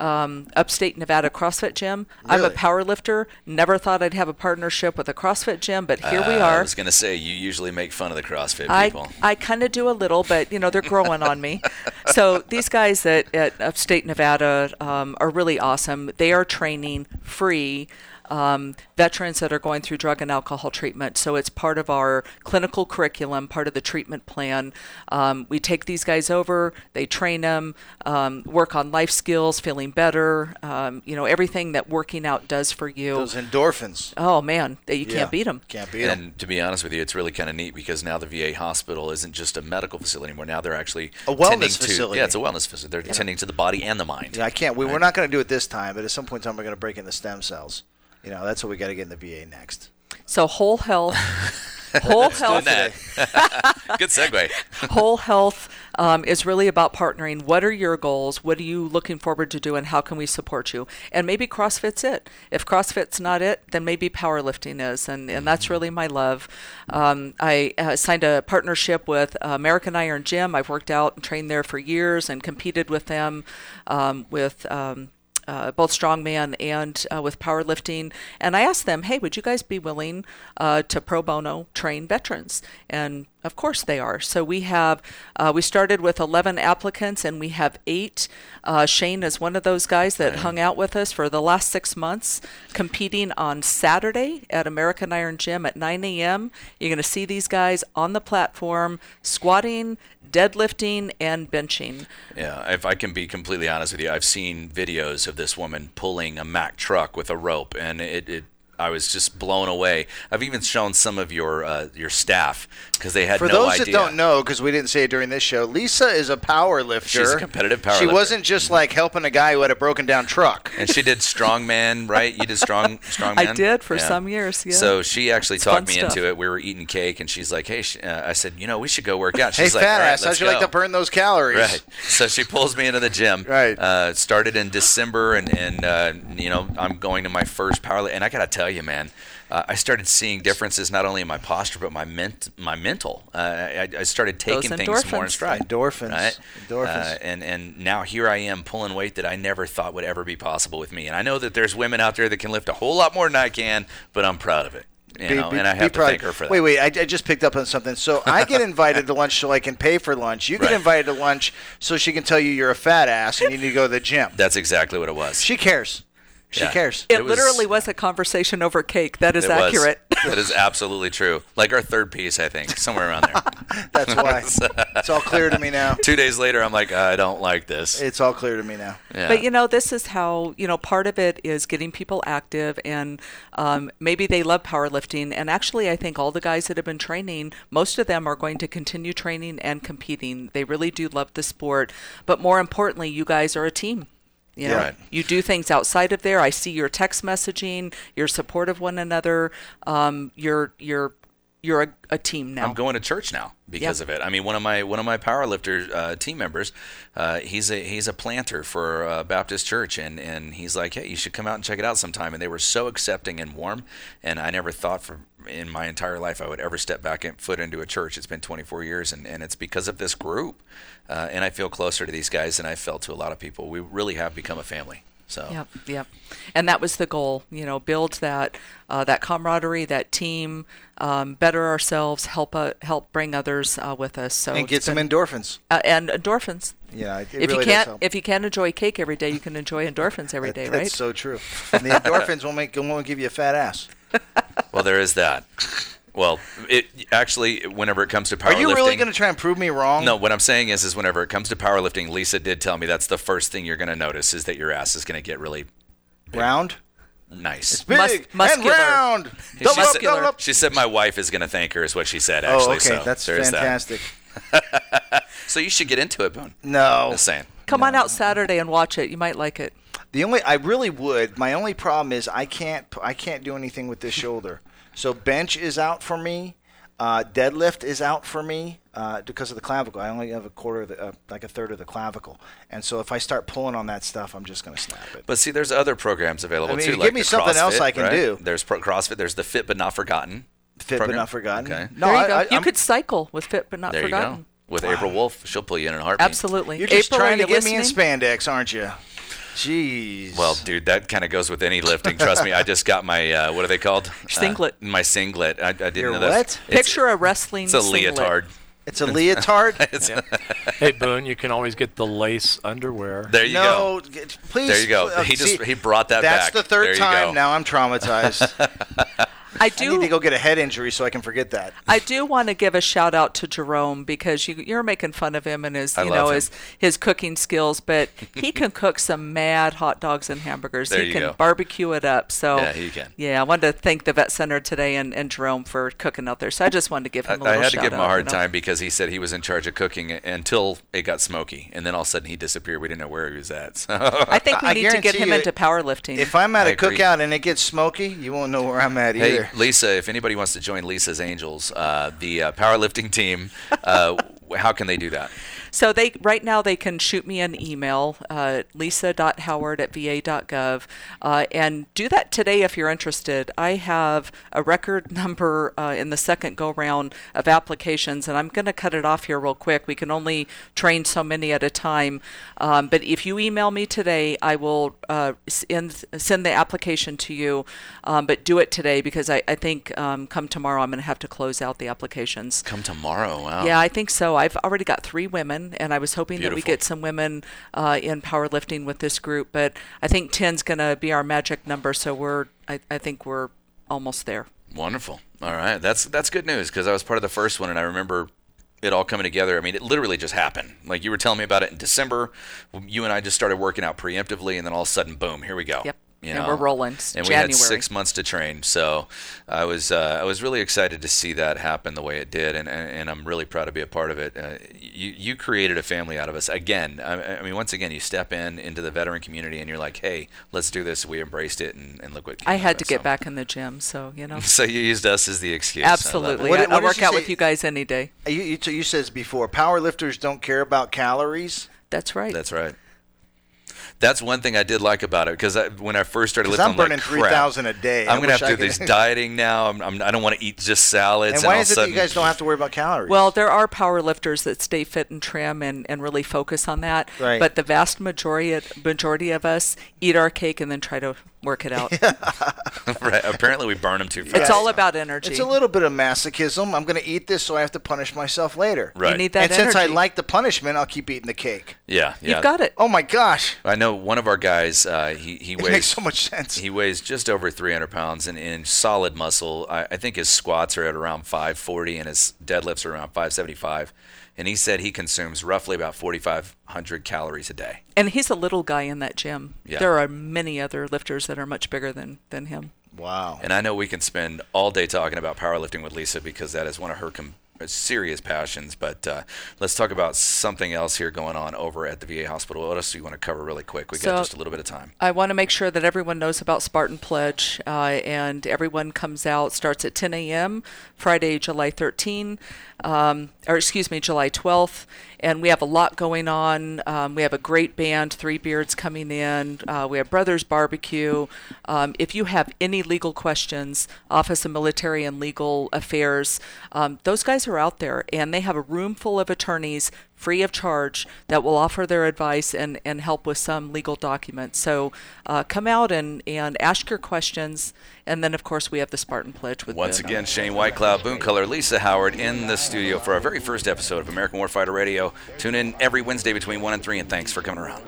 S42: um, Upstate Nevada CrossFit Gym. Really? I'm a power lifter. Never thought I'd have a partnership with a CrossFit gym, but here uh, we are. I
S51: was going to say, you usually make fun of the CrossFit
S42: people. I, I kind of do a little, but, you know, they're growing on me. So these guys at, at Upstate Nevada um, are really awesome. They are training free um, veterans that are going through drug and alcohol treatment. So it's part of our clinical curriculum, part of the treatment plan. Um, we take these guys over, they train them, um, work on life skills, feeling better, um, you know, everything that working out does for you.
S1: Those endorphins.
S42: Oh, man, you yeah. can't beat them.
S1: Can't beat them.
S51: And to be honest with you, it's really kind of neat because now the VA hospital isn't just a medical facility anymore. Now they're actually a
S1: wellness facility.
S51: yeah, it's a wellness facility. They're yeah. tending to the body and the mind.
S1: Yeah, I can't. We, right? We're not going to do it this time, but at some point in time, we're going to break in the stem cells. You know, that's what we got to get in the VA next.
S42: So whole health, whole health.
S51: Good segue.
S42: whole health um, is really about partnering. What are your goals? What are you looking forward to do, and how can we support you? And maybe CrossFit's it. If CrossFit's not it, then maybe powerlifting is, and, and that's mm-hmm. really my love. Um, I uh, signed a partnership with American Iron Gym. I've worked out and trained there for years, and competed with them um, with um, uh, both strongman and uh, with powerlifting. And I asked them, hey, would you guys be willing uh, to pro bono train veterans? And of course they are. So we have, uh, we started with 11 applicants and we have eight. Uh, Shane is one of those guys that hung out with us for the last six months, competing on Saturday at American Iron Gym at 9 a.m. You're going to see these guys on the platform squatting, deadlifting, and benching.
S51: Yeah, if I can be completely honest with you, I've seen videos of this woman pulling a Mack truck with a rope, and it, it I was just blown away. I've even shown some of your uh, your staff because they had for no
S1: those that don't know because we didn't say it during this show. Lisa is a power lifter. She's
S51: a competitive power.
S1: She lifter. wasn't just like helping a guy who had a broken down truck.
S51: And she did strongman, right? You did strong strongman.
S42: I did for yeah. some years. Yeah.
S51: So she actually it's talked me stuff. into it. We were eating cake, and she's like, "Hey," she, uh, I said, "You know, we should go work out." She's hey,
S1: like, fat ass, how'd you go. like to burn those calories?
S51: Right. So she pulls me into the gym.
S1: right.
S51: Uh, started in December, and and uh, you know I'm going to my first power, and I gotta tell tell you, man, uh, I started seeing differences not only in my posture but my ment- my mental. Uh, I, I, started taking things more in stride.
S1: Endorphins, right? endorphins,
S51: uh, and and now here I am pulling weight that I never thought would ever be possible with me. And I know that there's women out there that can lift a whole lot more than I can, but I'm proud of it. You be, know, be, and I have to thank her for that.
S1: Wait, wait, I, I, just picked up on something. So I get invited to lunch so I can pay for lunch. You get right. invited to lunch so she can tell you you're a fat ass and you need to go to the gym.
S51: That's exactly what it was.
S1: She cares. She yeah. cares.
S42: It, it was, literally was a conversation over cake. That is accurate. Was.
S51: That is absolutely true. Like our third piece, I think, somewhere around
S1: there. That's why. it's all clear to me now.
S51: Two days later, I'm like, I don't like this.
S1: It's all clear to me now.
S42: Yeah. But you know, this is how you know part of it is getting people active, and um, maybe they love powerlifting. And actually, I think all the guys that have been training, most of them are going to continue training and competing. They really do love the sport, but more importantly, you guys are a team. You know, right. you do things outside of there. I see your text messaging, your support of one another, um, you're you're a, a, team now.
S51: I'm going to church now because yep. of it. I mean, one of my one of my powerlifter uh, team members, uh, he's a he's a planter for a uh, Baptist church, and and he's like, hey, you should come out and check it out sometime. And they were so accepting and warm, and I never thought for in my entire life I would ever step back and foot into a church. It's been 24 years, and, and it's because of this group, uh, and I feel closer to these guys than I felt to a lot of people. We really have become a family. So
S42: yep, yep, and that was the goal. You know, build that uh, that camaraderie, that team, um, better ourselves, help uh, help bring others uh, with us. So
S1: and get some been, endorphins.
S42: Uh, and endorphins. Yeah, if really you can't if you can't enjoy cake every day, you can enjoy endorphins every day, that,
S1: right?
S42: That's
S1: so true. And the endorphins will make won't give you a fat ass.
S51: well, there is that. Well, it actually, whenever it comes to powerlifting,
S1: are you really going
S51: to
S1: try and prove me wrong?
S51: No, what I'm saying is, is whenever it comes to powerlifting, Lisa did tell me that's the first thing you're going to notice is that your ass is going to get really
S1: big. round.
S51: Nice.
S1: It's big Mus- muscular. and round.
S51: She, double up, said, she said my wife is going to thank her, is what she said, oh, actually. Oh, okay. So
S1: That's fantastic.
S51: That. so you should get into it, Boone.
S1: No.
S51: Just saying.
S42: Come no. on out Saturday and watch it. You might like it.
S1: The only I really would. My only problem is I can't I can't do anything with this shoulder. So bench is out for me. Uh, deadlift is out for me uh, because of the clavicle. I only have a quarter, the, uh, like a third of the clavicle, and so if I start pulling on that stuff, I'm just going to snap
S51: it. But see, there's other programs available
S1: I mean,
S51: too.
S1: Give me something CrossFit, else I can right? do.
S51: There's pro- CrossFit. There's the Fit but Not Forgotten.
S1: Fit program. but Not Forgotten. Okay. No,
S42: there you I, go. I, you could cycle with Fit but Not there Forgotten. You go.
S51: With wow. April Wolf, she'll pull you in a heartbeat.
S42: Absolutely. You're just
S1: April, trying to get listening? me in spandex, aren't you? Jeez.
S51: Well, dude, that kind of goes with any lifting. Trust me. I just got my uh, what are they called? Uh,
S42: singlet. Uh,
S51: my singlet. I, I didn't Your know that. What?
S42: Picture a wrestling. It's a singlet. leotard.
S1: It's a leotard. it's yeah.
S58: hey Boone, you can always get the lace underwear.
S51: There you
S1: no,
S51: go.
S1: Please.
S51: There you go. Uh, he just he brought that
S1: that's back. That's the third time. Go. Now I'm traumatized.
S42: I do
S1: I need to go get a head injury so I can forget that.
S42: I do want to give a shout out to Jerome because you, are making fun of him and his I you know his his cooking skills, but he can cook some mad hot dogs and hamburgers. There he you can go. barbecue it up. So
S51: yeah, he can.
S42: Yeah, I wanted to thank the vet center today and, and Jerome for cooking out there. So I just wanted to give him. little
S51: I
S42: had to
S51: give him
S42: a
S51: hard time you know? because he said he was in charge of cooking until it got smoky, and then all of a sudden he disappeared. We didn't know where he was at. So. I
S42: think we I need to get him you, into powerlifting.
S1: If I'm at I a agree. cookout and it gets smoky, you won't know where I'm at either. Hey,
S51: Lisa, if anybody wants to join Lisa's Angels, uh, the uh, powerlifting team, uh, how can they do that?
S42: So they right now they can shoot me an email, uh, lisa.howard at va.gov, uh, and do that today if you're interested. I have a record number uh, in the second go round of applications, and I'm going to cut it off here real quick. We can only train so many at a time, um, but if you email me today, I will uh, send, send the application to you. Um, but do it today because I, I think um, come tomorrow I'm going to have to close out the applications.
S51: Come tomorrow, wow.
S42: Yeah, I think so. I've already got three women women, and I was hoping Beautiful. that we get some women uh, in powerlifting with this group. But I think 10 is going to be our magic number, so we're I, I think we're almost there.
S51: Wonderful. All right, that's that's good news because I was part of the first one, and I remember it all coming together. I mean, it literally just happened. Like you were telling me about it in December. You and I just started working out preemptively, and then all of a sudden, boom, here we go.
S42: Yep. You and we're rolling. and
S51: January.
S42: we
S51: had six months to train, so I was uh, I was really excited to see that happen the way it did, and and, and I'm really proud to be a part of it. Uh, you you created a family out of us again. I, I, mean, once again, you step in into the veteran community, and you're like, hey, let's do this. We embraced it, and, and look what. I
S42: had to get so. back in the gym, so you know.
S51: so you used us as the excuse.
S42: Absolutely, I will work out say? with you guys any day.
S1: You you, you says before, powerlifters don't care about calories.
S42: That's right.
S51: That's right that's one thing I did like about it because when I first started lifting, I'm,
S1: I'm burning like,
S51: three
S1: thousand a day.
S51: I'm I gonna have to do this dieting now. I'm, I'm, I do not want to eat just salads.
S1: And why and is it sudden, that you guys don't have to worry about calories?
S42: Well, there are power lifters that stay fit and trim and, and really focus on that. Right. But the vast majority majority of us eat our cake and then try to work it out.
S51: right. Apparently, we burn them too fast.
S42: It's all so. about energy.
S1: It's a little bit of masochism. I'm going to eat this, so I have to punish myself later.
S51: Right. You
S42: need that.
S1: And energy. since I like the punishment, I'll keep eating the cake.
S51: Yeah, yeah.
S42: You've got it.
S1: Oh my gosh.
S51: I know one of our guys. Uh, he he it weighs makes
S1: so much sense.
S51: He weighs just over 300 pounds, and in solid muscle, I, I think his squats are at around 540, and his deadlifts are around 575 and he said he consumes roughly about 4,500 calories a day.
S42: And he's a little guy in that gym. Yeah. There are many other lifters that are much bigger than, than him.
S1: Wow.
S51: And I know we can spend all day talking about powerlifting with Lisa because that is one of her com- serious passions. But uh, let's talk about something else here going on over at the VA hospital. What else do you want to cover really quick? We so got just a little bit of time.
S42: I want to make sure that everyone knows about Spartan Pledge, uh, and everyone comes out. Starts at 10 a.m. Friday, July 13, um, or excuse me, July 12th, and we have a lot going on. Um, we have a great band, Three Beards, coming in. Uh, we have Brothers Barbecue. Um, if you have any legal questions, Office of Military and Legal Affairs, um, those guys are out there, and they have a room full of attorneys free of charge that will offer their advice and, and help with some legal documents. So uh, come out and, and ask your questions. And then, of course, we have the Spartan Pledge with
S51: Once Boone. again, Shane Whitecloud, Boone Cutler, Lisa Howard in the studio for our very first episode of American Warfighter Radio. Tune in every Wednesday between 1 and 3, and thanks for coming around.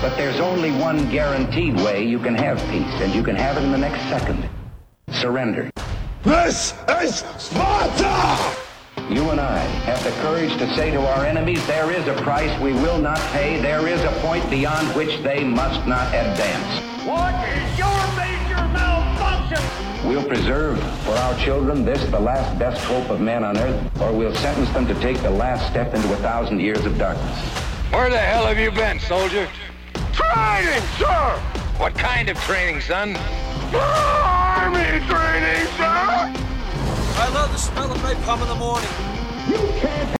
S59: But there's only one guaranteed way you can have peace, and you can have it in the next second. Surrender. This is Sparta! you and I, have the courage to say to our enemies, there is a price we will not pay, there is a point beyond which they must not advance. What is your major malfunction? We'll preserve for our children this, the last best hope of man on earth, or we'll sentence them to take the last step into a thousand years of darkness. Where the hell have you been, soldier? Training, sir! What kind of training, son? Army training, sir! I love the smell of napalm in the morning. You can't.